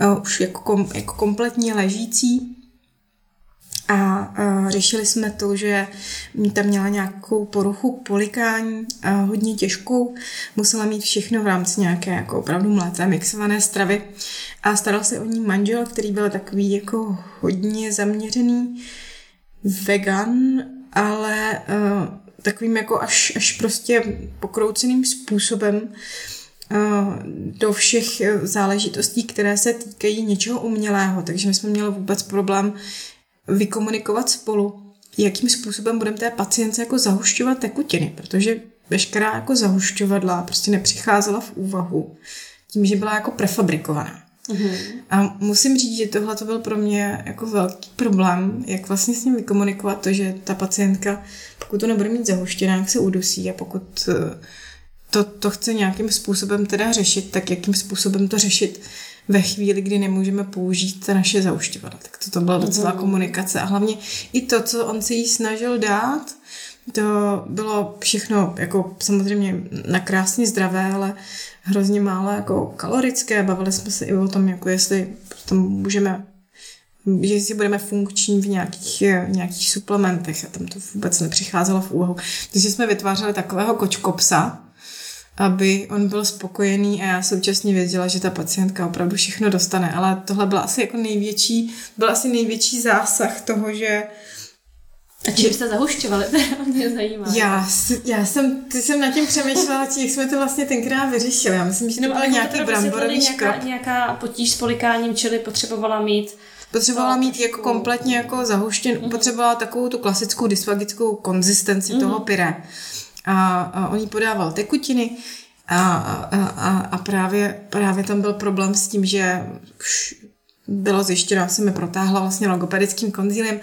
uh, už jako, kom, jako kompletně ležící. A řešili jsme to, že tam měla nějakou poruchu polikání, uh, hodně těžkou, musela mít všechno v rámci nějaké jako opravdu mlété mixované stravy. A staral se o ní manžel, který byl takový jako hodně zaměřený vegan, ale uh, takovým jako až, až prostě pokrouceným způsobem do všech záležitostí, které se týkají něčeho umělého. Takže my jsme měli vůbec problém vykomunikovat spolu, jakým způsobem budeme té pacience jako zahušťovat tekutiny, protože veškerá jako zahušťovadla prostě nepřicházela v úvahu tím, že byla jako prefabrikovaná. Mm-hmm. A musím říct, že tohle to byl pro mě jako velký problém, jak vlastně s ním vykomunikovat to, že ta pacientka, pokud to nebude mít zahuštěné, jak se udusí a pokud eh, to, to chce nějakým způsobem teda řešit, tak jakým způsobem to řešit ve chvíli, kdy nemůžeme použít naše zaušťovadla. Tak to, to byla docela mm. komunikace a hlavně i to, co on se jí snažil dát, to bylo všechno jako samozřejmě nakrásně zdravé, ale hrozně málo jako kalorické. Bavili jsme se i o tom, jako jestli tam můžeme že si budeme funkční v nějakých, nějakých suplementech a tam to vůbec nepřicházelo v úvahu. Takže jsme vytvářeli takového kočkopsa, aby on byl spokojený a já současně věděla, že ta pacientka opravdu všechno dostane. Ale tohle byl asi jako největší, byl asi největší zásah toho, že a čím jste zahušťovali? *laughs* To mě zajímá. Já, já jsem, ty jsem nad tím přemýšlela, *laughs* jak jsme to vlastně tenkrát vyřešili. Já myslím, že to byl nějaký bramborový nějaká, nějaká potíž s polikáním, čili potřebovala mít Potřebovala to, mít jako kompletně jako zahuštěn, mm-hmm. potřebovala takovou tu klasickou dysfagickou konzistenci mm-hmm. toho pyre a, a on jí podával tekutiny a, a, a, a právě, právě tam byl problém s tím, že už bylo zjištěno, se mi protáhla vlastně logopedickým konzílem,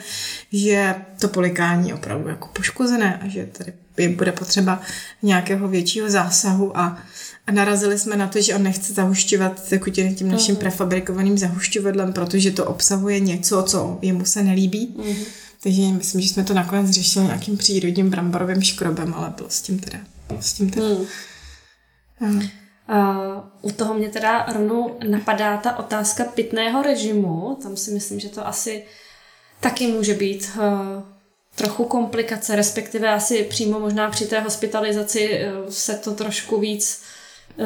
že to polikání je opravdu jako poškozené a že tady bude potřeba nějakého většího zásahu a, a narazili jsme na to, že on nechce zahušťovat tekutiny tím naším uh-huh. prefabrikovaným zahušťovadlem, protože to obsahuje něco, co jemu se nelíbí. Uh-huh. Takže myslím, že jsme to nakonec řešili nějakým přírodním bramborovým škrobem, ale bylo s tím teda. Bylo s tím teda. Hmm. Uh, u toho mě teda rovnou napadá ta otázka pitného režimu. Tam si myslím, že to asi taky může být uh, trochu komplikace, respektive asi přímo možná při té hospitalizaci uh, se to trošku víc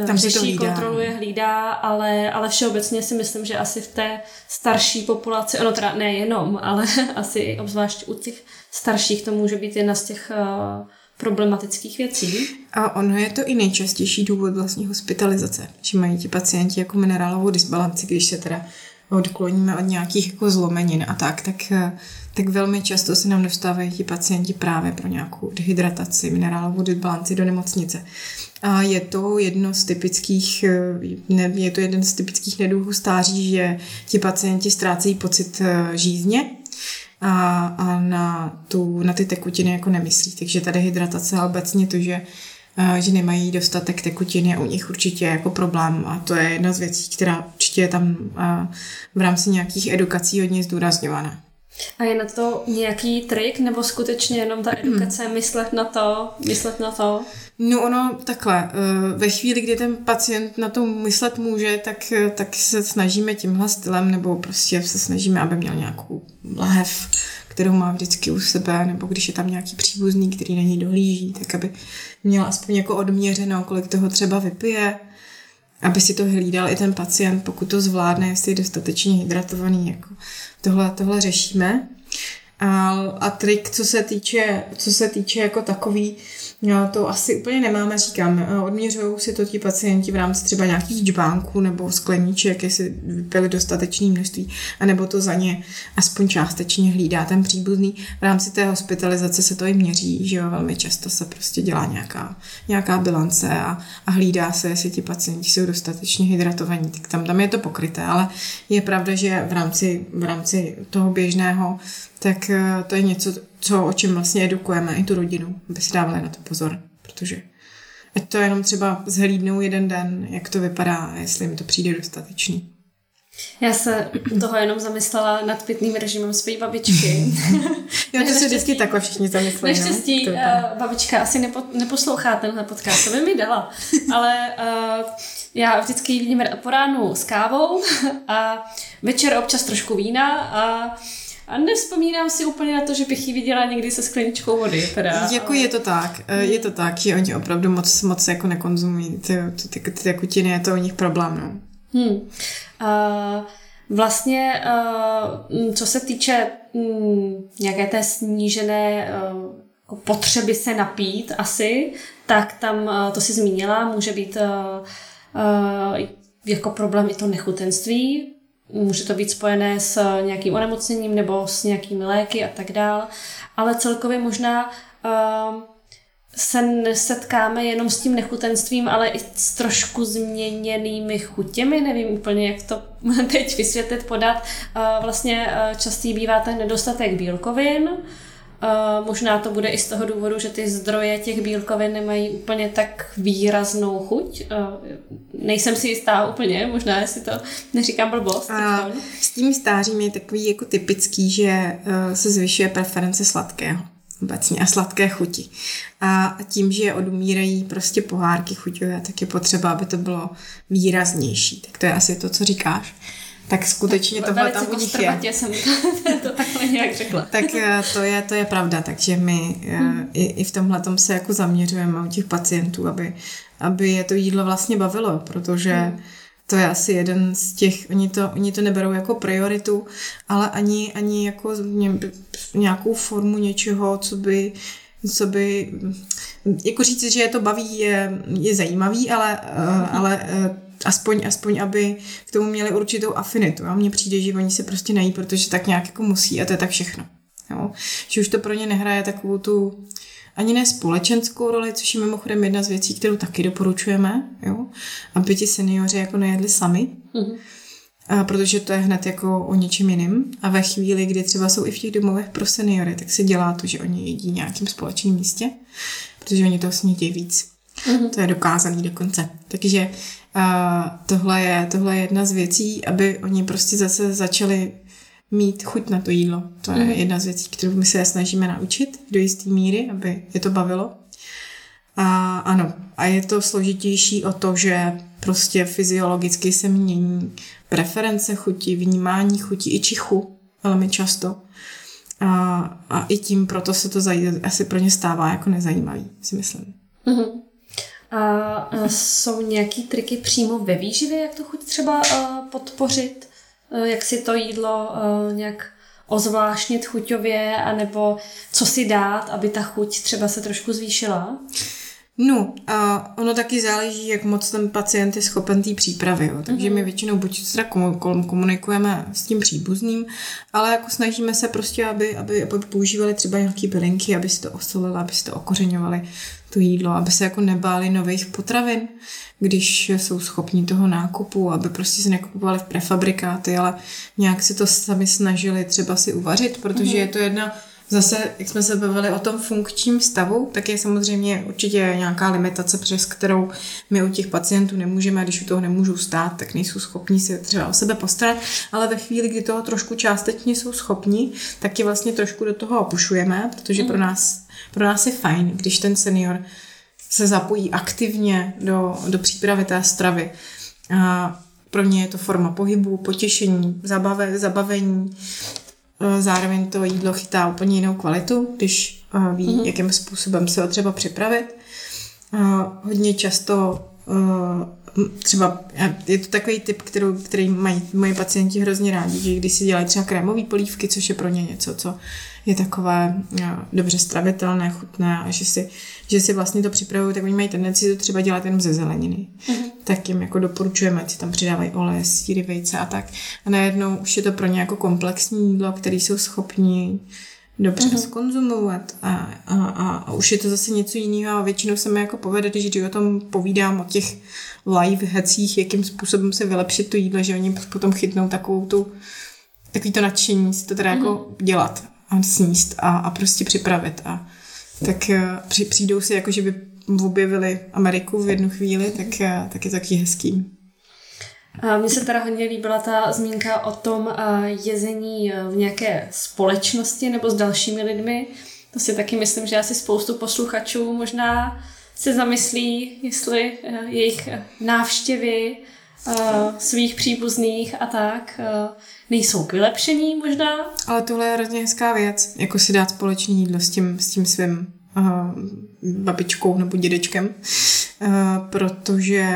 Tam řeší, to hlídá. kontroluje, hlídá, ale, ale všeobecně si myslím, že asi v té starší populaci, ono teda nejenom, *laughs* ale asi obzvlášť u těch starších to může být jedna z těch uh, problematických věcí. A ono je to i nejčastější důvod vlastně hospitalizace, že mají ti pacienti jako minerálovou disbalanci, když se teda odkloníme od nějakých jako zlomenin a tak, tak, eh, tak velmi často se nám dostávají ti pacienti právě pro nějakou dehydrataci, minerálovou disbalanci do nemocnice. A je to jedno z typických, eh, ne, je to jeden z typických neduhů stáří, že ti pacienti ztrácejí pocit eh, žízně a, a na, tu, na ty tekutiny jako nemyslí. Takže ta dehydratace a obecně to, že eh, že nemají dostatek tekutin, je u nich určitě jako problém a to je jedna z věcí, která určitě je tam v rámci nějakých edukací hodně zdůrazňovaná. A je na to nějaký trik, nebo skutečně jenom ta edukace, myslet na to, myslet na to? No ono takhle, eh, ve chvíli, kdy ten pacient na to myslet může, tak, eh, tak se snažíme tímhle stylem, nebo prostě se snažíme, aby měl nějakou lahev, kterou má vždycky u sebe, nebo když je tam nějaký příbuzný, který na něj dohlíží, tak aby měl aspoň jako odměřeno, kolik toho třeba vypije, aby si to hlídal i ten pacient, pokud to zvládne, jestli je dostatečně hydratovaný. Jako tohle, tohle řešíme. A, a trik, co se týče, co se týče jako takový No, to asi úplně nemáme, říkám. Eh, odměřují si to ti pacienti v rámci třeba nějakých džbánků nebo skleníček, jestli vypili dostatečné množství, anebo to za ně aspoň částečně hlídá ten příbuzný. V rámci té hospitalizace se to i měří, že jo, velmi často se prostě dělá nějaká, nějaká bilance a, a hlídá se, jestli ti pacienti jsou dostatečně hydratovaní, tak tam, tam je to pokryté, ale je pravda, že v rámci, v rámci toho běžného tak eh, to je něco, co, o čem vlastně edukujeme i tu rodinu, aby si dávali na to pozor, protože ať to jenom třeba zhlídnou jeden den, jak to vypadá, jestli jim to přijde dostatečný. Já se toho jenom zamyslela nad pitným režimem své babičky. *laughs* Já to se vždycky takhle všichni zamysleli. Naštěstí no? uh, babička asi nepo, neposlouchá tenhle podcast, to by mi dala. Ale uh, já vždycky vidím po ránu s kávou a večer občas trošku vína a a nevzpomínám si úplně na to, že bych ji viděla někdy se skleničkou vody. Teda. Jako je to tak, eh, je to tak, že oni opravdu moc, moc jako nekonzumují ty, ty, ty, ty tekutiny, je to u nich problém. No. Hmm. Uh, vlastně, uh, co se týče um, nějaké té snížené uh, potřeby se napít asi, tak tam, to si zmínila, může být jako problém i to nechutenství, Může to být spojené s nějakým onemocněním nebo s nějakými léky a tak dále, ale celkově možná uh, se nesetkáme jenom s tím nechutenstvím, ale i s trošku změněnými chutěmi. Nevím úplně, jak to *laughs* teď vysvětlit, podat. Uh, vlastně uh, častý bývá ten nedostatek bílkovin, Uh, možná to bude i z toho důvodu, že ty zdroje těch bílkovin nemají úplně tak výraznou chuť. Uh, nejsem si jistá úplně, možná jestli to neříkám blbost. A s tím stářím je takový jako typický, že se zvyšuje preference sladkého obecně a sladké chuti. A tím, že odumírají prostě pohárky chuťové, tak je potřeba, aby to bylo výraznější. Tak to je asi to, co říkáš tak skutečně tohle tam u nich je. jsem to *laughs* *laughs* takhle nějak řekla. tak eh, to je, to je pravda, takže my hmm. i, i v tomhle se jako zaměřujeme u těch pacientů, aby, aby je to jídlo vlastně bavilo, protože hmm. to je asi jeden z těch, oni to, oni to neberou jako prioritu, ale ani, ani jako nějakou formu něčeho, co by co by, jako říct, že je to baví, je, je zajímavý, ale, hmm. ale aspoň, aspoň, aby k tomu měli určitou afinitu. A mně přijde, že oni se prostě nají, protože tak nějak jako musí a to je tak všechno. Jo? Že už to pro ně nehraje takovou tu ani ne společenskou roli, což je mimochodem jedna z věcí, kterou taky doporučujeme, jo? aby ti seniori jako nejedli sami, mm-hmm. a protože to je hned jako o něčem jiným. A ve chvíli, kdy třeba jsou i v těch domovech pro seniory, tak se dělá to, že oni jedí nějakým společným místě, protože oni to snědí víc. Mm-hmm. To je dokázaný dokonce. Takže a tohle je, tohle je jedna z věcí, aby oni prostě zase začali mít chuť na to jídlo. To je mm. jedna z věcí, kterou my se snažíme naučit do jisté míry, aby je to bavilo. A ano, a je to složitější o to, že prostě fyziologicky se mění preference chuti, vnímání chuti i čichu velmi často. A, a i tím proto se to zaj- asi pro ně stává jako nezajímavý, si myslím. Mm-hmm. A jsou nějaký triky přímo ve výživě, jak to chuť třeba podpořit? Jak si to jídlo nějak ozvláštnit chuťově, anebo co si dát, aby ta chuť třeba se trošku zvýšila? No, a ono taky záleží, jak moc ten pacient je schopen té přípravy. Jo. Takže mm-hmm. my většinou buď teda komunikujeme s tím příbuzným, ale jako snažíme se prostě, aby, aby, aby používali třeba nějaké bylinky, aby si to osolili, aby si to okořeňovali to jídlo, aby se jako nebáli nových potravin, když jsou schopni toho nákupu, aby prostě se nekupovali v prefabrikáty, ale nějak si to sami snažili třeba si uvařit, protože mm-hmm. je to jedna Zase, jak jsme se bavili o tom funkčním stavu, tak je samozřejmě určitě nějaká limitace, přes kterou my u těch pacientů nemůžeme, když u toho nemůžou stát, tak nejsou schopni si třeba o sebe postarat, ale ve chvíli, kdy toho trošku částečně jsou schopni, tak je vlastně trošku do toho opušujeme, protože pro nás, pro nás je fajn, když ten senior se zapojí aktivně do, do přípravy té stravy. A pro ně je to forma pohybu, potěšení, zabave, zabavení, zároveň to jídlo chytá úplně jinou kvalitu, když eh, ví, mm-hmm. jakým způsobem se ho třeba připravit. Eh, hodně často třeba, je to takový typ, kterou, který mají moji pacienti hrozně rádi, že když si dělají třeba krémové polívky, což je pro ně něco, co je takové dobře stravitelné, chutné a že si že si vlastně to připravují, tak oni mají tendenci to třeba dělat jenom ze zeleniny. Mm-hmm. Tak jim jako doporučujeme, ať si tam přidávají olej, síry, vejce a tak. A najednou už je to pro ně jako komplexní jídlo, které jsou schopni dobře mm-hmm. skonzumovat a, a, a, a už je to zase něco jiného a většinou se mi jako povede, když o tom povídám o těch live hecích, jakým způsobem se vylepšit to jídlo, že oni potom chytnou takovou tu takový to nadšení si to teda mm-hmm. jako mhm. dělat a sníst a, a prostě připravit a tak eh, při, přijdou si jako, že by objevili Ameriku v jednu chvíli, tak, eh, tak je to taky hezký. Mně se teda hodně líbila ta zmínka o tom eh, jezení v nějaké společnosti nebo s dalšími lidmi. To si taky myslím, že asi spoustu posluchačů možná se zamyslí, jestli jejich návštěvy svých příbuzných a tak nejsou k vylepšení možná. Ale tohle je hrozně hezká věc, jako si dát společný jídlo s tím, s tím svým uh, babičkou nebo dědečkem. Uh, protože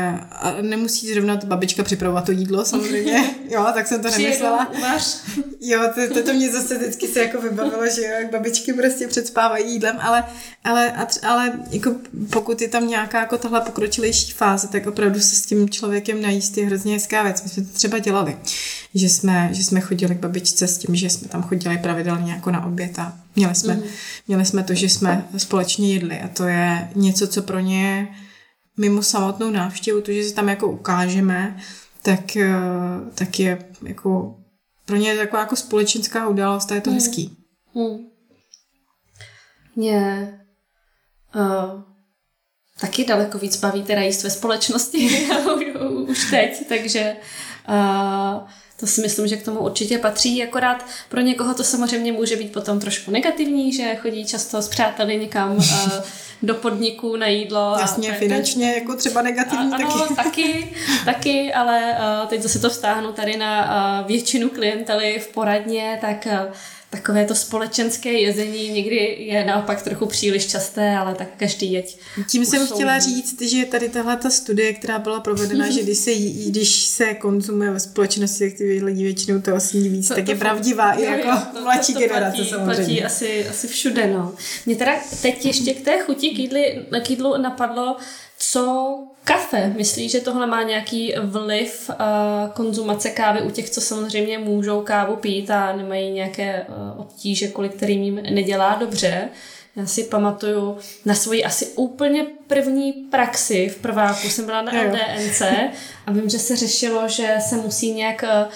nemusí zrovna ta babička připravovat to jídlo, samozřejmě. *laughs* Jo, tak jsem to nemyslela. *laughs* Jo, to, to, to mě zase vždycky se jako vybavilo, že jo, jak babičky prostě předspávají jídlem, ale, ale, ale jako pokud je tam nějaká jako tohle pokročilejší fáze, tak opravdu se s tím člověkem najíst je hrozně hezká věc. My jsme to třeba dělali, že jsme, že jsme chodili k babičce s tím, že jsme tam chodili pravidelně jako na oběd a měli jsme, mm. měli jsme to, že jsme společně jedli a to je něco, co pro ně mimo samotnou návštěvu, to, že se tam jako ukážeme, tak, eh, tak je jako pro ně je taková jako společenská událost a je to hmm. hezký. Hmm. Mě uh, taky daleko víc baví teda jíst ve společnosti *laughs* už teď, takže uh, to si myslím, že k tomu určitě patří, akorát pro někoho to samozřejmě může být potom trošku negativní, že chodí často s přáteli někam uh, *laughs* do podniku na jídlo. Jasně, a finančně jako třeba negativní a, taky. Ano, taky, *laughs* taky, ale uh, teď zase to vztáhnu tady na uh, většinu klientely v poradně, tak takové to společenské jezení někdy je naopak trochu příliš časté, ale tak každý jeď. Tím jsem chtěla říct, že tady tahle ta studie, která byla provedena, že když se, jí, *laughs* když se konzumuje ve společnosti, tak ty lidi většinou toho sní víc, to, tak to je pravdivá i jako to, *laughs* mladší to, to generace platí, samozřejmě. Platí asi, asi všude, no. Mě teda teď ještě k té chuti k, jídli, k jídlu napadlo, co kafe? Myslíš, že tohle má nějaký vliv uh, konzumace kávy u těch, co samozřejmě můžou kávu pít a nemají nějaké uh, obtíže, kvůli kterým jim nedělá dobře? Já si pamatuju na svoji asi úplně první praxi v prváku. Jsem byla na LDNC a vím, že se řešilo, že se musí nějak uh,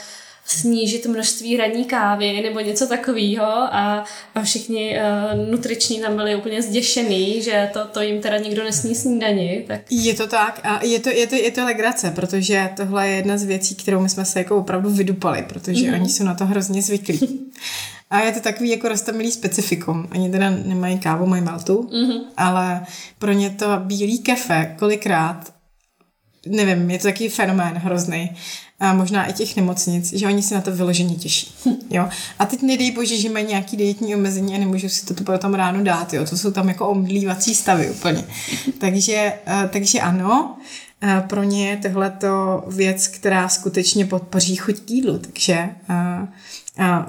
snížit množství ranní kávy nebo něco takového a, a všichni uh, nutriční tam byli úplně zděšený, že to, to jim teda nikdo nesní snídani. Tak... Je to tak a je to, je, to, je to legrace, protože tohle je jedna z věcí, kterou my jsme se jako opravdu vydupali, protože mm-hmm. oni jsou na to hrozně zvyklí. *laughs* A je to takový jako rostomilý specifikum. Oni teda nemají kávu, mají maltu, mm-hmm. ale pro ně to bílý kafe kolikrát nevím, je to takový fenomén hrozný a možná i těch nemocnic, že oni se na to vyloženě těší. Jo? A teď nedej bože, že mají nějaký dietní omezení a nemůžu si to potom ráno dát. Jo? To jsou tam jako omdlívací stavy úplně. *laughs* takže, eh, takže ano, eh, pro ně je tohleto věc, která skutečně podpoří chuť k jídlu. Takže eh,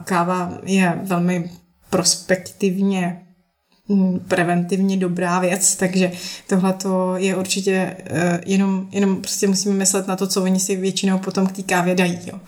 káva je velmi prospektivně preventivně dobrá věc, takže tohle je určitě uh, jenom, jenom prostě musíme myslet na to, co oni si většinou potom k té kávě dají. Jo.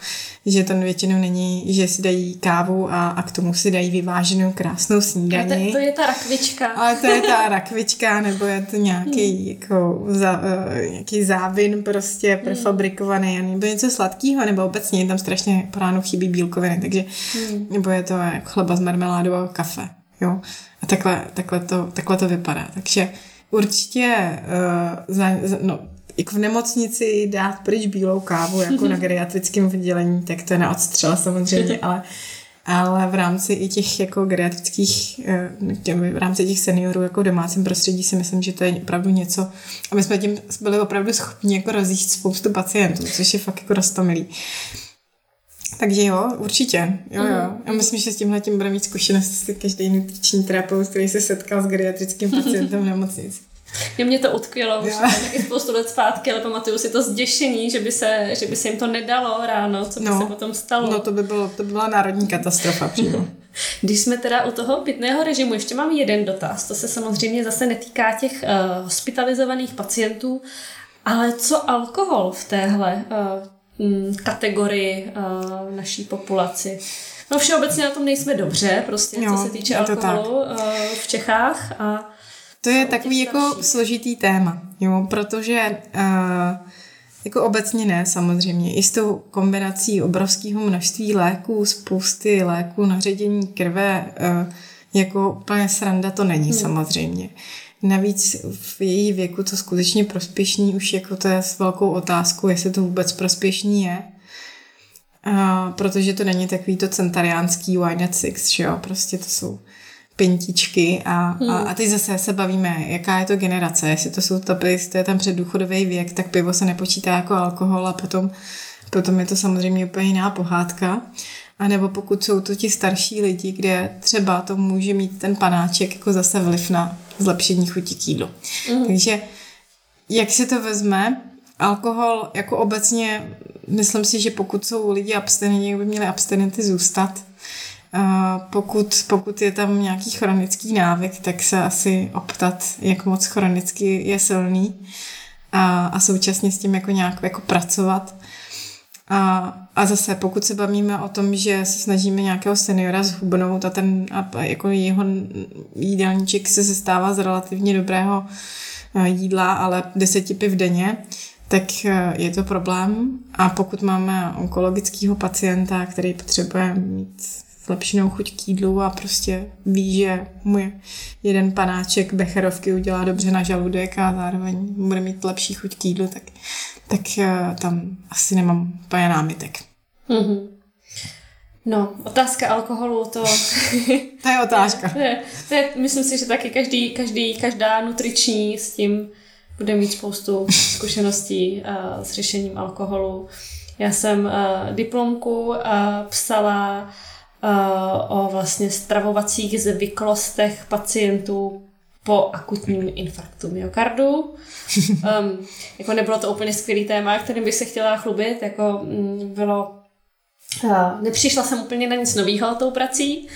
Že to většinou není, že si dají kávu a, a k tomu si dají vyváženou krásnou snídaní. To, to je ta rakvička. Ale to je ta rakvička, nebo je to nějaký, hmm. jako, za, uh, nějaký závin prostě hmm. prefabrikovaný, hmm. nebo něco sladkého, nebo obecně tam strašně po ránu chybí bílkoviny, takže hmm. nebo je to jako chleba s marmeládou a kafe. Jo. A takhle, takhle, to, takhle to vypadá. Takže určitě uh, za, za, no, jako v nemocnici dát pryč bílou kávu jako na *laughs* geriatrickém oddělení, tak to je na odstřel samozřejmě, *laughs* ale ale v rámci i těch jako geriatrických, eh, v rámci těch seniorů jako v domácím prostředí si myslím, že to je opravdu něco a my jsme tím byli opravdu schopni jako rozjíždět spoustu pacientů, což je fakt jako roztomilý. Takže jo, určitě. Jo, jo. Mhm. Já myslím, že s tímhle tím bude mít zkušenost každý nutriční terapeut, který se setkal s geriatrickým pacientem v nemocnici. *laughs* Mě mě to utkvělo už taky spoustu let zpátky, ale pamatuju si to zděšení, že by se, že by se jim to nedalo ráno, co by no, se potom stalo. No to by, bylo, to by byla národní katastrofa přímo. *laughs* Když jsme teda u toho pitného režimu, ještě mám jeden dotaz. To se samozřejmě zase netýká těch uh, hospitalizovaných pacientů, ale co alkohol v téhle uh, kategorii uh, naší populaci? No všeobecně na tom nejsme dobře, prostě, jo, co se týče alkoholu uh, v Čechách. A to je takový jako složitý téma, jo, protože uh, jako obecně ne, samozřejmě. I s tou kombinací obrovského množství léků, spousty léků na ředění krve, jako úplně sranda to není hmm. samozřejmě. Navíc v její věku to skutečně prospěšný už jako to je s velkou otázkou, jestli to vůbec prospěšný je. Uh, protože to není takový to centariánský wine at six, že jo, prostě to jsou pintičky a, hmm. a, a teď zase se bavíme, jaká je to generace, jestli to jsou to, jestli to je ten předdůchodový věk, tak pivo se nepočítá jako alkohol a potom, potom je to samozřejmě úplně jiná pohádka. A nebo pokud jsou to ti starší lidi, kde třeba to může mít ten panáček jako zase vliv na zlepšení chuti k jídlu. Mm. Takže jak si to vezme, alkohol jako obecně, myslím si, že pokud jsou lidi abstinenti, by měli abstinenty zůstat. Pokud, pokud je tam nějaký chronický návyk, tak se asi optat, jak moc chronicky je silný a, a současně s tím jako nějak jako pracovat. A, a zase, pokud se bavíme o tom, že se snažíme nějakého seniora zhubnout a ten a jako jeho jídelníček se sestává z relativně dobrého eh, jídla, ale deseti piv denně, tak eh, je to problém. A pokud máme onkologického pacienta, který potřebuje mít zlepšenou chuť k jídlu a prostě ví, že můj jeden panáček becherovky udělá dobře na žaludek a zároveň bude mít lepší chuť k jídlu, tak, tak eh, tam asi nemám úplně námitek. Mm-hmm. No, otázka alkoholu, to... *laughs* to je otázka. to je, to je, myslím si, že taky každý, každý, každá nutriční s tím bude mít spoustu zkušeností uh, s řešením alkoholu. Já jsem uh, diplomku uh, psala o vlastně stravovacích zvyklostech pacientů po akutním infarktu myokardu. *laughs* Um, jako nebylo to úplně skvělý téma, kterým bych se chtěla chlubit, jako mm, bylo Uh, nepřišla jsem úplně na nic nového tou prací,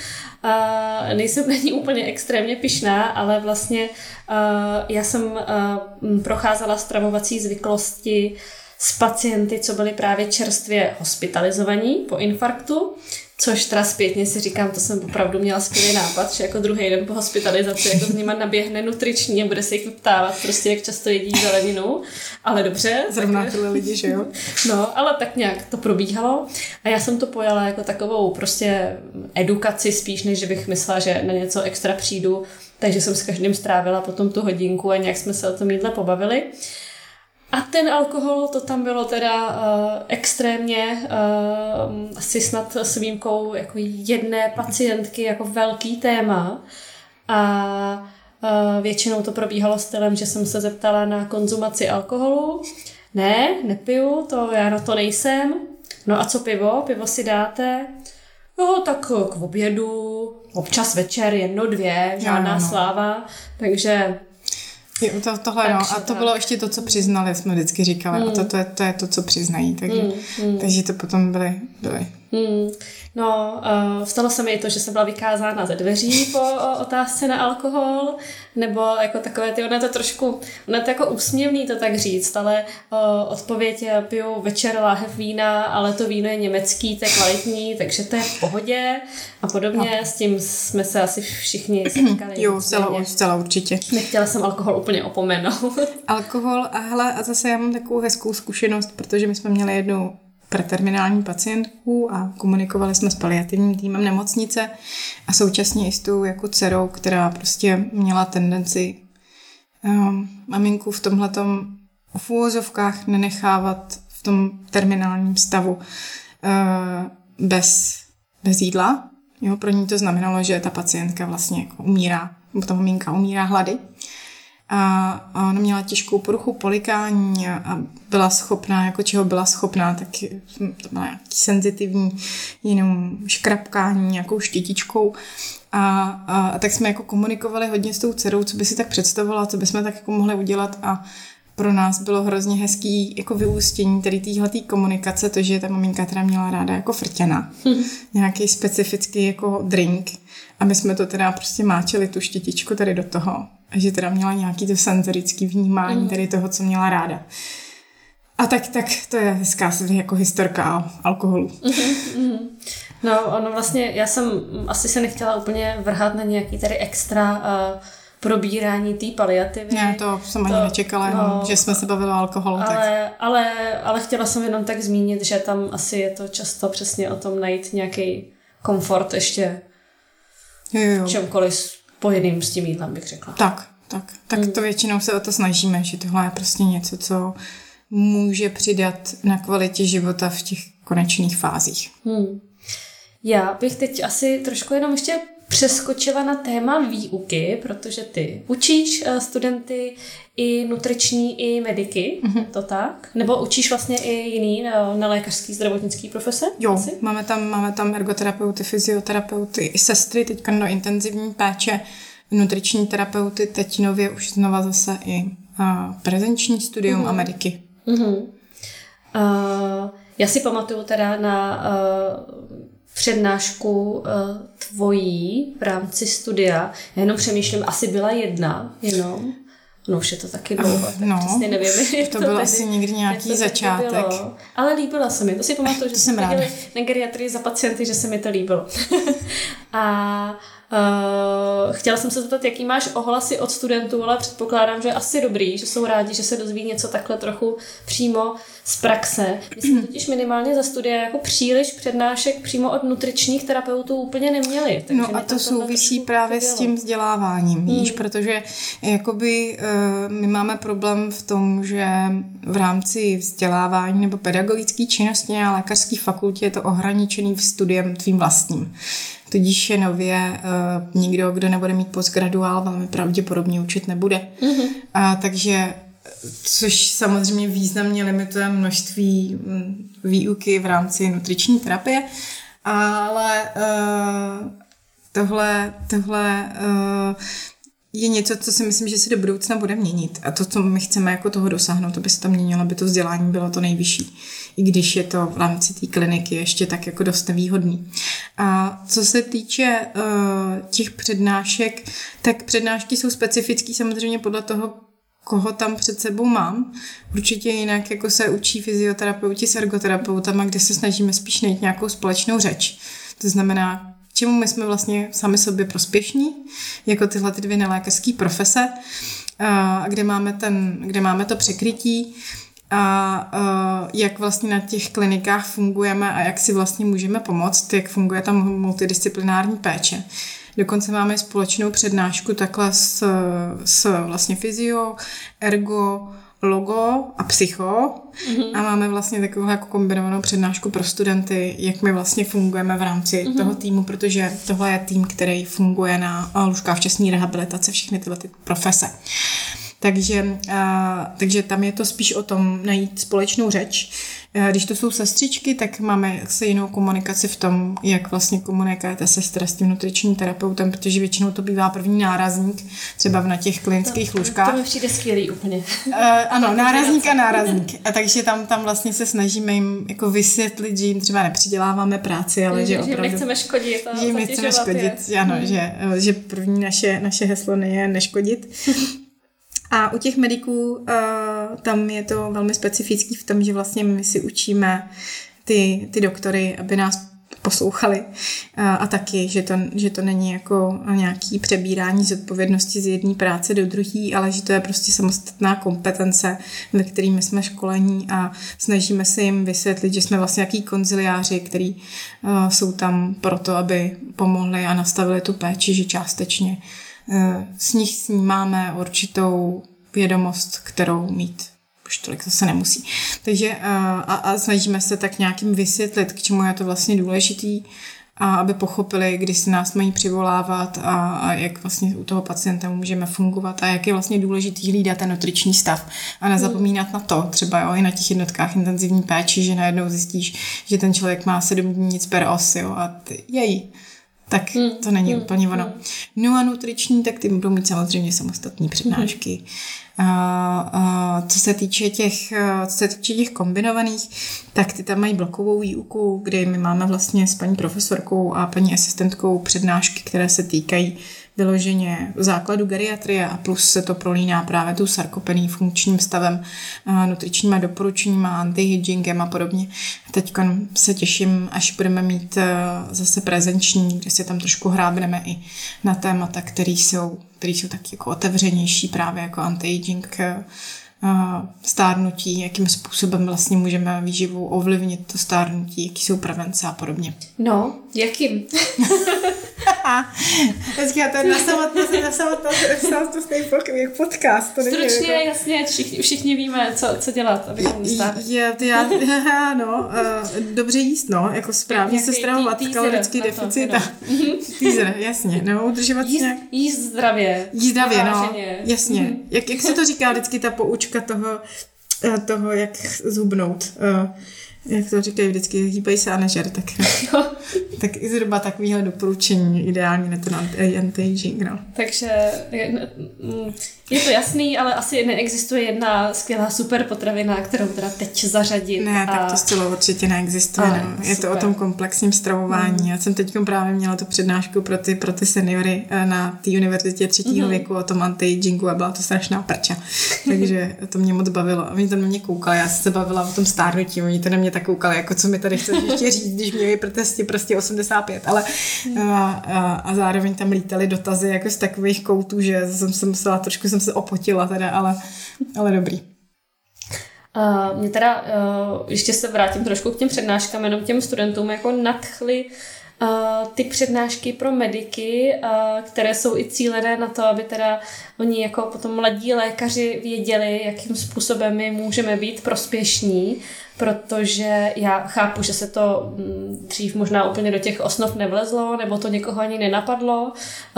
uh, nejsem na ní úplně extrémně pišná, ale vlastně já jsem procházela stravovací zvyklosti s pacienty, co byli právě čerstvě hospitalizovaní po infarktu Což teda zpětně si říkám, to jsem opravdu měla skvělý nápad, že jako druhý den po hospitalizaci jako s nima naběhne nutriční a bude se jich vyptávat prostě, jak často jedí zeleninu. Ale dobře. Zrovna tak... tyhle lidi, že jo? *laughs* No, ale tak nějak to probíhalo a já jsem to pojala jako takovou prostě edukaci spíš, než že bych myslela, že na něco extra přijdu. Takže jsem s každým strávila potom tu hodinku a nějak jsme se o tom jídle pobavili. A ten alkohol, to tam bylo teda uh, extrémně, uh, asi snad s výjimkou jako jedné pacientky, jako velký téma. A uh, většinou to probíhalo stylem, že jsem se zeptala na konzumaci alkoholu. Ne, nepiju, to já na to nejsem. No a co pivo? Pivo si dáte? No, tak k obědu, občas večer, jedno, dvě, žádná no, no. sláva. Takže Jo, to, tohle no. A to bylo ještě to, co přiznali, jsme vždycky říkali. Mm. A to, hmm. to, je, to je to, co přiznají. Takže, mm, mm. takže to potom byly. byly. Mm. No, uh, stalo se mi i to, že jsem byla vykázána ze dveří po uh, otázce na alkohol, nebo jako takové ty, ono je to trošku, ono je to jako úsměvný to tak říct, ale uh, odpověď je, piju večer láhev vína, ale to víno je německý, to je kvalitní, takže to je v pohodě a podobně, no. s tím jsme se asi všichni *clears throat* setkali. jo, zcela, zcela určitě. Nechtěla jsem alkohol úplně opomenout. alkohol a hele, a zase já mám takovou hezkou zkušenost, protože my jsme měli jednu preterminální pacientku a komunikovali jsme s paliativním týmem nemocnice a současně i s tou jako dcerou, která prostě měla tendenci um, maminku v tomhletom v úvozovkách nenechávat v tom terminálním stavu uh, bez, bez jídla. Jo, pro ní to znamenalo, že ta pacientka vlastně jako umírá, ta maminka umírá hlady. A, a ona měla těžkou poruchu polikání a, byla schopná, jako čeho byla schopná, tak to byla nějaký senzitivní jenom škrapkání nějakou štětičkou a, a, a tak jsme jako komunikovali hodně s tou dcerou, co by si tak představovala, co bychom tak jako mohli udělat. A pro nás bylo hrozně hezký jako vyústění tady téhle komunikace, to, že ta maminka teda měla ráda jako frtěna, hmm. nějaký specifický jako drink a my jsme to teda prostě máčeli tu štětičku tady do toho a že teda měla nějaký to senzorický vnímání hmm. tady toho, co měla ráda. A tak, tak to je hezká jako historka o alkoholu. Mm-hmm. No, ono vlastně, já jsem asi se nechtěla úplně vrhat na nějaký tady extra uh, probírání té paliativy. Ne, to jsem to, ani nečekala, no, že jsme se bavili o alkoholu. Ale, tak. ale, ale chtěla jsem jenom tak zmínit, že tam asi je to často přesně o tom najít nějaký komfort ještě jo, jo. čemkoliv spojeným s tím jídlem, bych řekla. Tak, tak. Tak hmm. to většinou se o to snažíme, že tohle je prostě něco, co může přidat na kvalitě života v těch konečných fázích. Hmm. Já bych teď asi trošku jenom ještě přeskočila na téma výuky, protože ty učíš eh, studenty i nutriční, i mediky, mm-hmm. to tak? Nebo učíš vlastně i jiný eh, nelékařský zdravotnický profese? Jo, asi? máme tam, máme tam ergoterapeuty, fyzioterapeuty, i sestry, teďka do intenzivní péče, nutriční terapeuty, teď nově už znova zase i uh, prezenční studium mm-hmm. a mediky. Mm-hmm. Uh, já si pamatuju teda na uh, přednášku uh, tvojí v rámci studia. Já jenom přemýšlím, asi byla jedna jenom. No už je to taky dlouho, tak no, přesně nevím. To, to byl asi někdy nějaký to začátek. Bylo. Ale líbila se mi. To si pamatuju, že viděli na geriatrii za pacienty, že se mi to líbilo. *laughs* a Uh, chtěla jsem se zeptat, jaký máš ohlasy od studentů, ale předpokládám, že je asi dobrý, že jsou rádi, že se dozví něco takhle trochu přímo z praxe. My jsme *clears throat* totiž minimálně za studia jako příliš přednášek přímo od nutričních terapeutů úplně neměli. no a to souvisí právě s tím vzděláváním, hmm. víš, protože jakoby uh, my máme problém v tom, že v rámci vzdělávání nebo pedagogické činnosti na lékařské fakultě je to ohraničený v studiem tvým vlastním. Tudíž je nově uh, nikdo, kdo nebude mít postgraduál, velmi pravděpodobně učit nebude. Mm-hmm. A, takže což samozřejmě významně limituje množství mm, výuky v rámci nutriční terapie, ale uh, tohle, tohle uh, je něco, co si myslím, že se do budoucna bude měnit. A to, co my chceme jako toho dosáhnout, aby se to měnilo, aby to vzdělání bylo to nejvyšší. I když je to v rámci té kliniky ještě tak jako dost nevýhodný. A co se týče uh, těch přednášek, tak přednášky jsou specifické samozřejmě podle toho, koho tam před sebou mám. Určitě jinak jako se učí fyzioterapeuti s ergoterapeutama, kde se snažíme spíš najít nějakou společnou řeč. To znamená, čemu my jsme vlastně sami sobě prospěšní, jako tyhle ty dvě nelékařské profese, a kde máme, ten, kde máme to překrytí a, jak vlastně na těch klinikách fungujeme a jak si vlastně můžeme pomoct, jak funguje tam multidisciplinární péče. Dokonce máme společnou přednášku takhle s, s vlastně fyzio, ergo, logo a psycho mm-hmm. a máme vlastně takovou jako kombinovanou přednášku pro studenty, jak my vlastně fungujeme v rámci mm-hmm. toho týmu, protože tohle je tým, který funguje na lůžka včasné rehabilitace, všechny tyhle ty profese. Takže, a, takže tam je to spíš o tom najít společnou řeč. A když to jsou sestřičky, tak máme se jinou komunikaci v tom, jak vlastně komunikujete sestra s tím nutričním terapeutem, protože většinou to bývá první nárazník, třeba na těch klinických to, lůžkách. To mi přijde skvělý úplně. Uh, ano, *laughs* nárazník a nárazník. A takže tam, tam vlastně se snažíme jim jako vysvětlit, že jim třeba nepřiděláváme práci, ale že, že opravdu... Že nechceme škodit. Že jim nechceme škodit, je. ano, hmm. že, že první naše, naše heslo je neškodit. *laughs* A u těch mediků uh, tam je to velmi specifický v tom, že vlastně my si učíme ty, ty doktory, aby nás poslouchali. Uh, a taky, že to, že to není jako nějaký přebírání zodpovědnosti z jedné práce do druhé, ale že to je prostě samostatná kompetence, ve kterými jsme školení a snažíme se jim vysvětlit, že jsme vlastně jaký konziliáři, který uh, jsou tam proto, aby pomohli a nastavili tu péči, že částečně Eh, s nich snímáme určitou vědomost, kterou mít už tolik zase nemusí. Takže eh, a, a snažíme se tak nějakým vysvětlit, k čemu je to vlastně důležitý a aby pochopili, kdy si nás mají přivolávat a, a jak vlastně u toho pacienta můžeme fungovat a jak je vlastně důležitý hlídat ten nutriční stav a nezapomínat na to, třeba jo, i na těch jednotkách intenzivní péči, že najednou zjistíš, že ten člověk má sedm dní nic per os, jo, a ty, jej, tak hmm. to není hmm. úplně ono. Hmm. No a nutriční, tak ty budou mít samozřejmě samostatní přednášky. Hmm. A, a, co se týče těch, co se týče těch kombinovaných, tak ty tam mají blokovou výuku, kde my máme vlastně s paní profesorkou a paní asistentkou přednášky, které se týkají vyloženě základu geriatrie a plus se to prolíná právě tu sarkopený funkčním stavem, nutričníma doporučeníma, antihygingem a podobně. Teď se těším, až budeme mít zase prezenční, kde se tam trošku hrábneme i na témata, které jsou, které jsou taky jako otevřenější právě jako anti-aging stárnutí, jakým způsobem vlastně můžeme výživu ovlivnit to stárnutí, jaký jsou prevence a podobně. No, jakým? *laughs* *laughs* Počkej, to je na samotnost, na samotnost, na samotnostný jak podcast. To Stručně, jako... jasně, všichni, všichni víme, co, co dělat, abychom stárli. Je, já, no, uh, dobře jíst, no, jako správně se stravovat, kalorický deficit a *laughs* teaser, jasně, no, udržovat jíst, nějak... Jíst zdravě. Jíst zdravě, no, jasně. Mm-hmm. Jak, jak se to říká vždycky ta poučka toho, eh, toho, jak zhubnout. Uh, jak to říkají vždycky, hýbají se a nežer, tak, *laughs* tak i zhruba takovýhle doporučení ideální na ten anti-aging. No. Takže je to jasný, ale asi neexistuje jedna skvělá super potravina, kterou teda teď zařadit. Ne, a... tak to zcela určitě neexistuje. Ale, no. Je super. to o tom komplexním stravování. Mm. Já jsem teď právě měla tu přednášku pro ty, pro ty seniory eh, na té univerzitě třetího mm. věku o tom anti-agingu a byla to strašná prča. Takže to mě moc bavilo. A oni to na mě koukali, já jsem se bavila o tom stárnutí, oni to na mě tak koukali, jako co mi tady chceš ještě říct, když měli protesty prostě 85, ale mm. a, a, a, zároveň tam lítali dotazy jako z takových koutů, že jsem se musela trošku jsem se opotila teda, ale, ale dobrý. Uh, mě teda, uh, ještě se vrátím trošku k těm přednáškám, jenom těm studentům jako nadchly uh, ty přednášky pro mediky, uh, které jsou i cílené na to, aby teda oni jako potom mladí lékaři věděli, jakým způsobem my můžeme být prospěšní protože já chápu, že se to mm, dřív možná úplně do těch osnov nevlezlo, nebo to někoho ani nenapadlo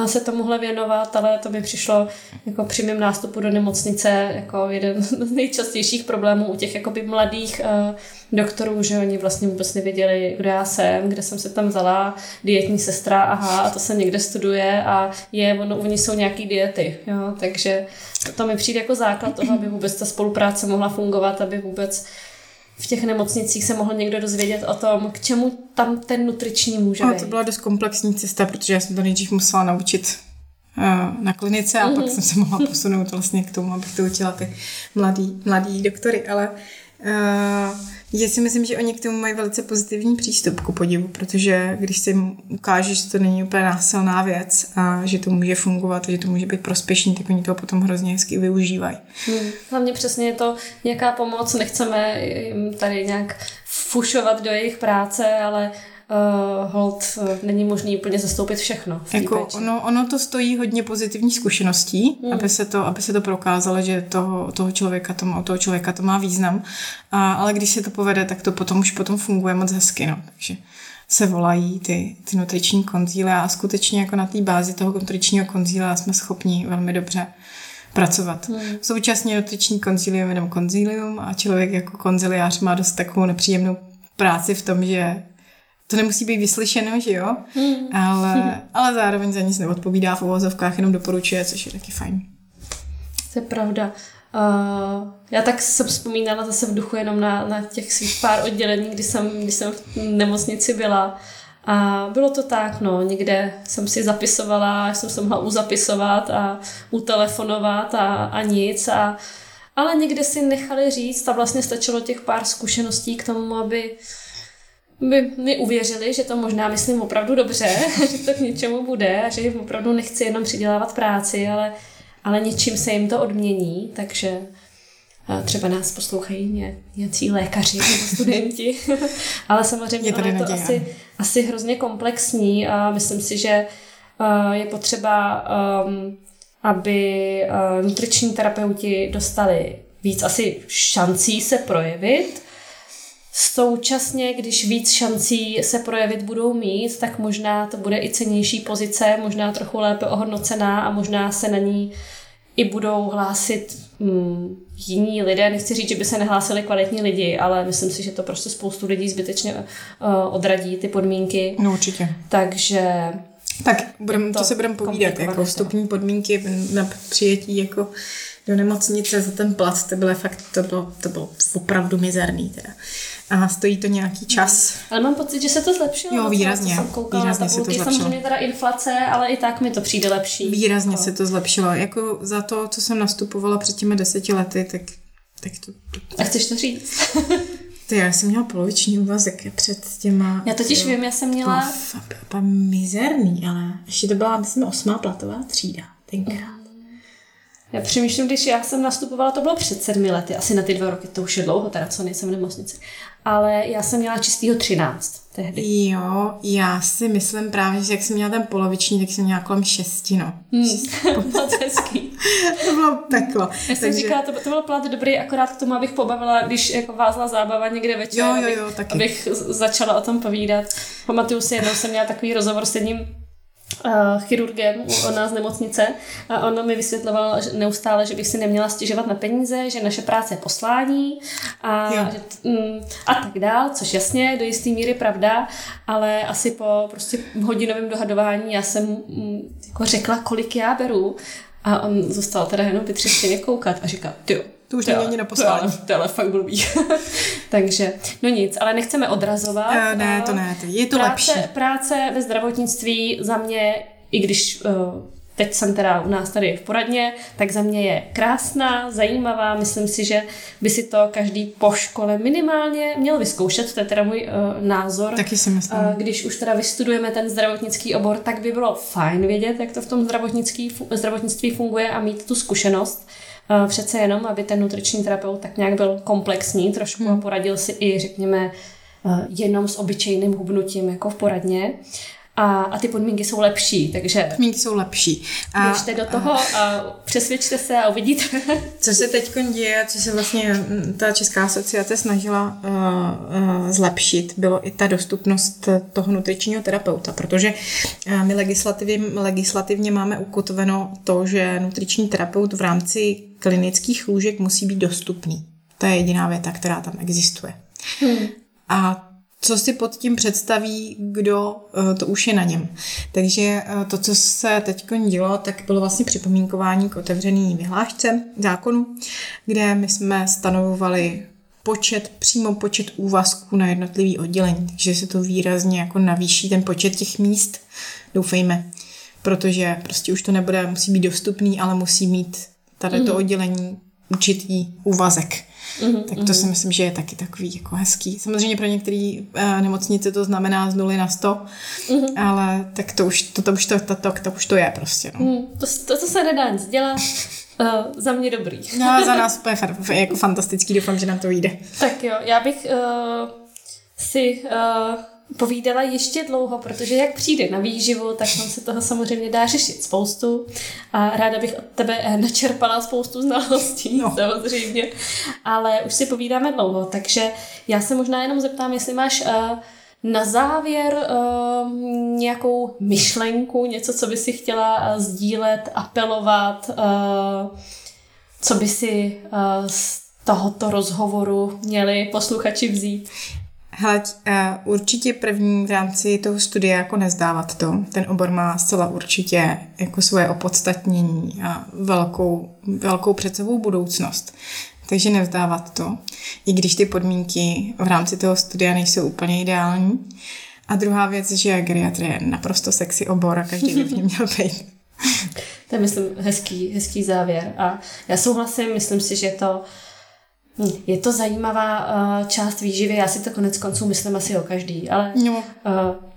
se tomuhle věnovat, ale to mi přišlo jako při mém nástupu do nemocnice jako jeden z nejčastějších problémů u těch jakoby mladých uh, doktorů, že oni vlastně vůbec nevěděli, kdo já jsem, kde jsem se tam vzala, dietní sestra, aha, a to se někde studuje a je, ono, oni jsou nějaký diety, jo, takže to mi přijde jako základ toho, aby vůbec ta spolupráce mohla fungovat, aby vůbec v těch nemocnicích se mohl někdo dozvědět o tom, k čemu tam ten nutriční může být. to byla dost komplexní cesta, protože já jsem to nejdřív musela naučit uh, na klinice a mm-hmm. pak mhm. jsem se mohla posunout vlastně k tomu, abych to učila ty mladý, mladý doktory, ale uh, já si myslím, že oni k tomu mají velice pozitivní přístup ku podivu, protože když si ukáže, že to není úplně násilná věc a že to může fungovat, že to může být prospěšný, tak oni to potom hrozně hezky využívají. Hmm. Hlavně přesně je to nějaká pomoc, nechceme jim tady nějak fušovat do jejich práce, ale uh, hold uh, není možný úplně zastoupit všechno. Jako ono, ono to stojí hodně pozitivních zkušeností, hmm. aby, se to, aby se to prokázalo, že toho, toho člověka to má, toho člověka to má význam. A, ale když se to povede, tak to potom už potom funguje moc hezky. No. Takže se volají ty, ty nutriční konzíly a skutečně jako na té bázi toho nutričního konzíla jsme schopni velmi dobře pracovat. Hmm. Současně nutriční konzílium jenom konzílium a člověk jako konziliář má dost takovou nepříjemnou práci v tom, že to nemusí být vyslyšeno, že jo, hmm. ale, ale zároveň za nic neodpovídá v uvozovkách, jenom doporučuje, což je taky fajn. To je pravda. Uh, já tak jsem vzpomínala zase v duchu jenom na, na těch svých pár oddělení, kdy jsem, kdy jsem v nemocnici byla. A bylo to tak, no, někde jsem si zapisovala, jsem se mohla uzapisovat a utelefonovat a, a nic. A, ale někde si nechali říct a vlastně stačilo těch pár zkušeností k tomu, aby uh, by mi uvěřili, že to možná myslím opravdu dobře, *laughs* že to k něčemu bude a že jim opravdu nechci jenom přidělávat práci, ale, ale něčím se jim to odmění, takže třeba nás poslouchají ně, nějací lékaři nebo *laughs* studenti, *laughs* ale samozřejmě je, je to asi, asi hrozně komplexní a myslím si, že je potřeba, um, aby nutriční terapeuti dostali víc asi šancí se projevit, Současně, když víc šancí se projevit budou mít, tak možná to bude i cenější pozice, možná trochu lépe ohodnocená a možná se na ní i budou hlásit hmm, jiní lidé. Nechci říct, že by se nehlásili kvalitní lidi, ale myslím si, že to prostě spoustu lidí zbytečně uh, odradí ty podmínky. No určitě. Takže tak budem, to, to se budeme povídat, jako vstupní podmínky na přijetí jako do nemocnice za ten plat, to bylo fakt, to bylo, to bylo opravdu mizerný teda. A stojí to nějaký čas. Ale mám pocit, že se to zlepšilo. Jo, výrazně. Jsem koukala výrazně tabulky, se to zlepšilo. samozřejmě teda inflace, ale i tak mi to přijde lepší. Výrazně no. se to zlepšilo. Jako za to, co jsem nastupovala před těmi deseti lety, tak, tak to... A chceš to říct? *laughs* Ty, já jsem měla poloviční úvazek před těma... Já totiž jo, vím, já jsem měla... To mizerný, ale ještě to byla, myslím, osmá platová třída tenkrát. Já přemýšlím, když já jsem nastupovala, to bylo před sedmi lety, asi na ty dva roky, to už je dlouho, teda co nejsem v nemocnici. Ale já jsem měla čistýho 13 tehdy. Jo, já si myslím právě, že jak jsem měla ten poloviční, tak jsem měla kolem šesti, no. Hmm, moc *laughs* hezký. to bylo peklo. Já jsem Takže... říkala, to, to byl plat dobrý, akorát k tomu, abych pobavila, když jako vázla zábava někde večer, jo, jo, jo, taky. abych začala o tom povídat. Pamatuju si, jednou jsem měla takový rozhovor s jedním chirurgem u nás z nemocnice. A on mi vysvětloval že neustále, že bych si neměla stěžovat na peníze, že naše práce je poslání a, že, mm, a tak dál, což jasně do jisté míry pravda, ale asi po prostě hodinovém dohadování já jsem mm, jako řekla, kolik já beru. A on zůstal teda jenom vytřeštěně koukat a říkal, ty to už není ani na poslání. To je ale fakt blbý. *laughs* Takže, no nic, ale nechceme odrazovat. Uh, ne, to ne, to je to práce, lepší. Práce ve zdravotnictví za mě, i když uh, teď jsem teda u nás tady v poradně, tak za mě je krásná, zajímavá. Myslím si, že by si to každý po škole minimálně měl vyzkoušet, to je teda můj uh, názor. Taky si myslím. Uh, když už teda vystudujeme ten zdravotnický obor, tak by bylo fajn vědět, jak to v tom zdravotnictví, zdravotnictví funguje a mít tu zkušenost. Uh, přece jenom, aby ten nutriční terapeut tak nějak byl komplexní trošku hmm. a poradil si i, řekněme, uh, jenom s obyčejným hubnutím jako v poradně a, a ty podmínky jsou lepší, takže... Podmínky jsou lepší. A, běžte do toho a, a přesvědčte se a uvidíte. *laughs* co se teď děje, co se vlastně mm, ta Česká asociace snažila uh, uh, zlepšit, bylo i ta dostupnost toho nutričního terapeuta, protože uh, my legislativně, legislativně máme ukotveno to, že nutriční terapeut v rámci klinických lůžek musí být dostupný. To je jediná věta, která tam existuje. Hmm. A co si pod tím představí, kdo eh, to už je na něm. Takže eh, to, co se teď dělo, tak bylo vlastně připomínkování k otevřený vyhlášce zákonu, kde my jsme stanovovali počet, přímo počet úvazků na jednotlivý oddělení, takže se to výrazně jako navýší ten počet těch míst, doufejme, protože prostě už to nebude, musí být dostupný, ale musí mít tady to mhm. oddělení určitý úvazek. Mm-hmm, tak to mm-hmm. si myslím, že je taky takový jako hezký. Samozřejmě pro některé uh, nemocnice to znamená z nuly na sto, mm-hmm. ale tak to už to, to, už to, to, to, to, už to je prostě. No. Mm, to, to, to se nedá nic dělat. Uh, *laughs* za mě dobrý. no, za nás *laughs* to je jako fantastický, doufám, že nám to vyjde. Tak jo, já bych uh, si uh, povídala ještě dlouho, protože jak přijde na výživu, tak tam se toho samozřejmě dá řešit spoustu a ráda bych od tebe načerpala spoustu znalostí, no. samozřejmě, ale už si povídáme dlouho, takže já se možná jenom zeptám, jestli máš uh, na závěr uh, nějakou myšlenku, něco, co by si chtěla uh, sdílet, apelovat, co by si z tohoto rozhovoru měli posluchači vzít? Hele, eh, určitě první v rámci toho studia jako nezdávat to. Ten obor má zcela určitě jako svoje opodstatnění a velkou, velkou před sebou budoucnost. Takže nevzdávat to, i když ty podmínky v rámci toho studia nejsou úplně ideální. A druhá věc, že geriatrie je naprosto sexy obor a každý by v něm měl být. *laughs* To je, myslím, hezký, hezký závěr. A já souhlasím, myslím si, že to je to zajímavá uh, část výživy, já si to konec konců myslím asi o každý, ale no. uh,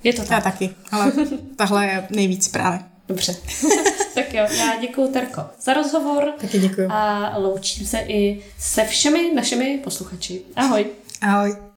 je to tak. Já taky, ale *laughs* tahle je nejvíc právě. Dobře. *laughs* tak jo, já děkuji Terko za rozhovor. Taky děkuji. A loučím se i se všemi našimi posluchači. Ahoj. Ahoj.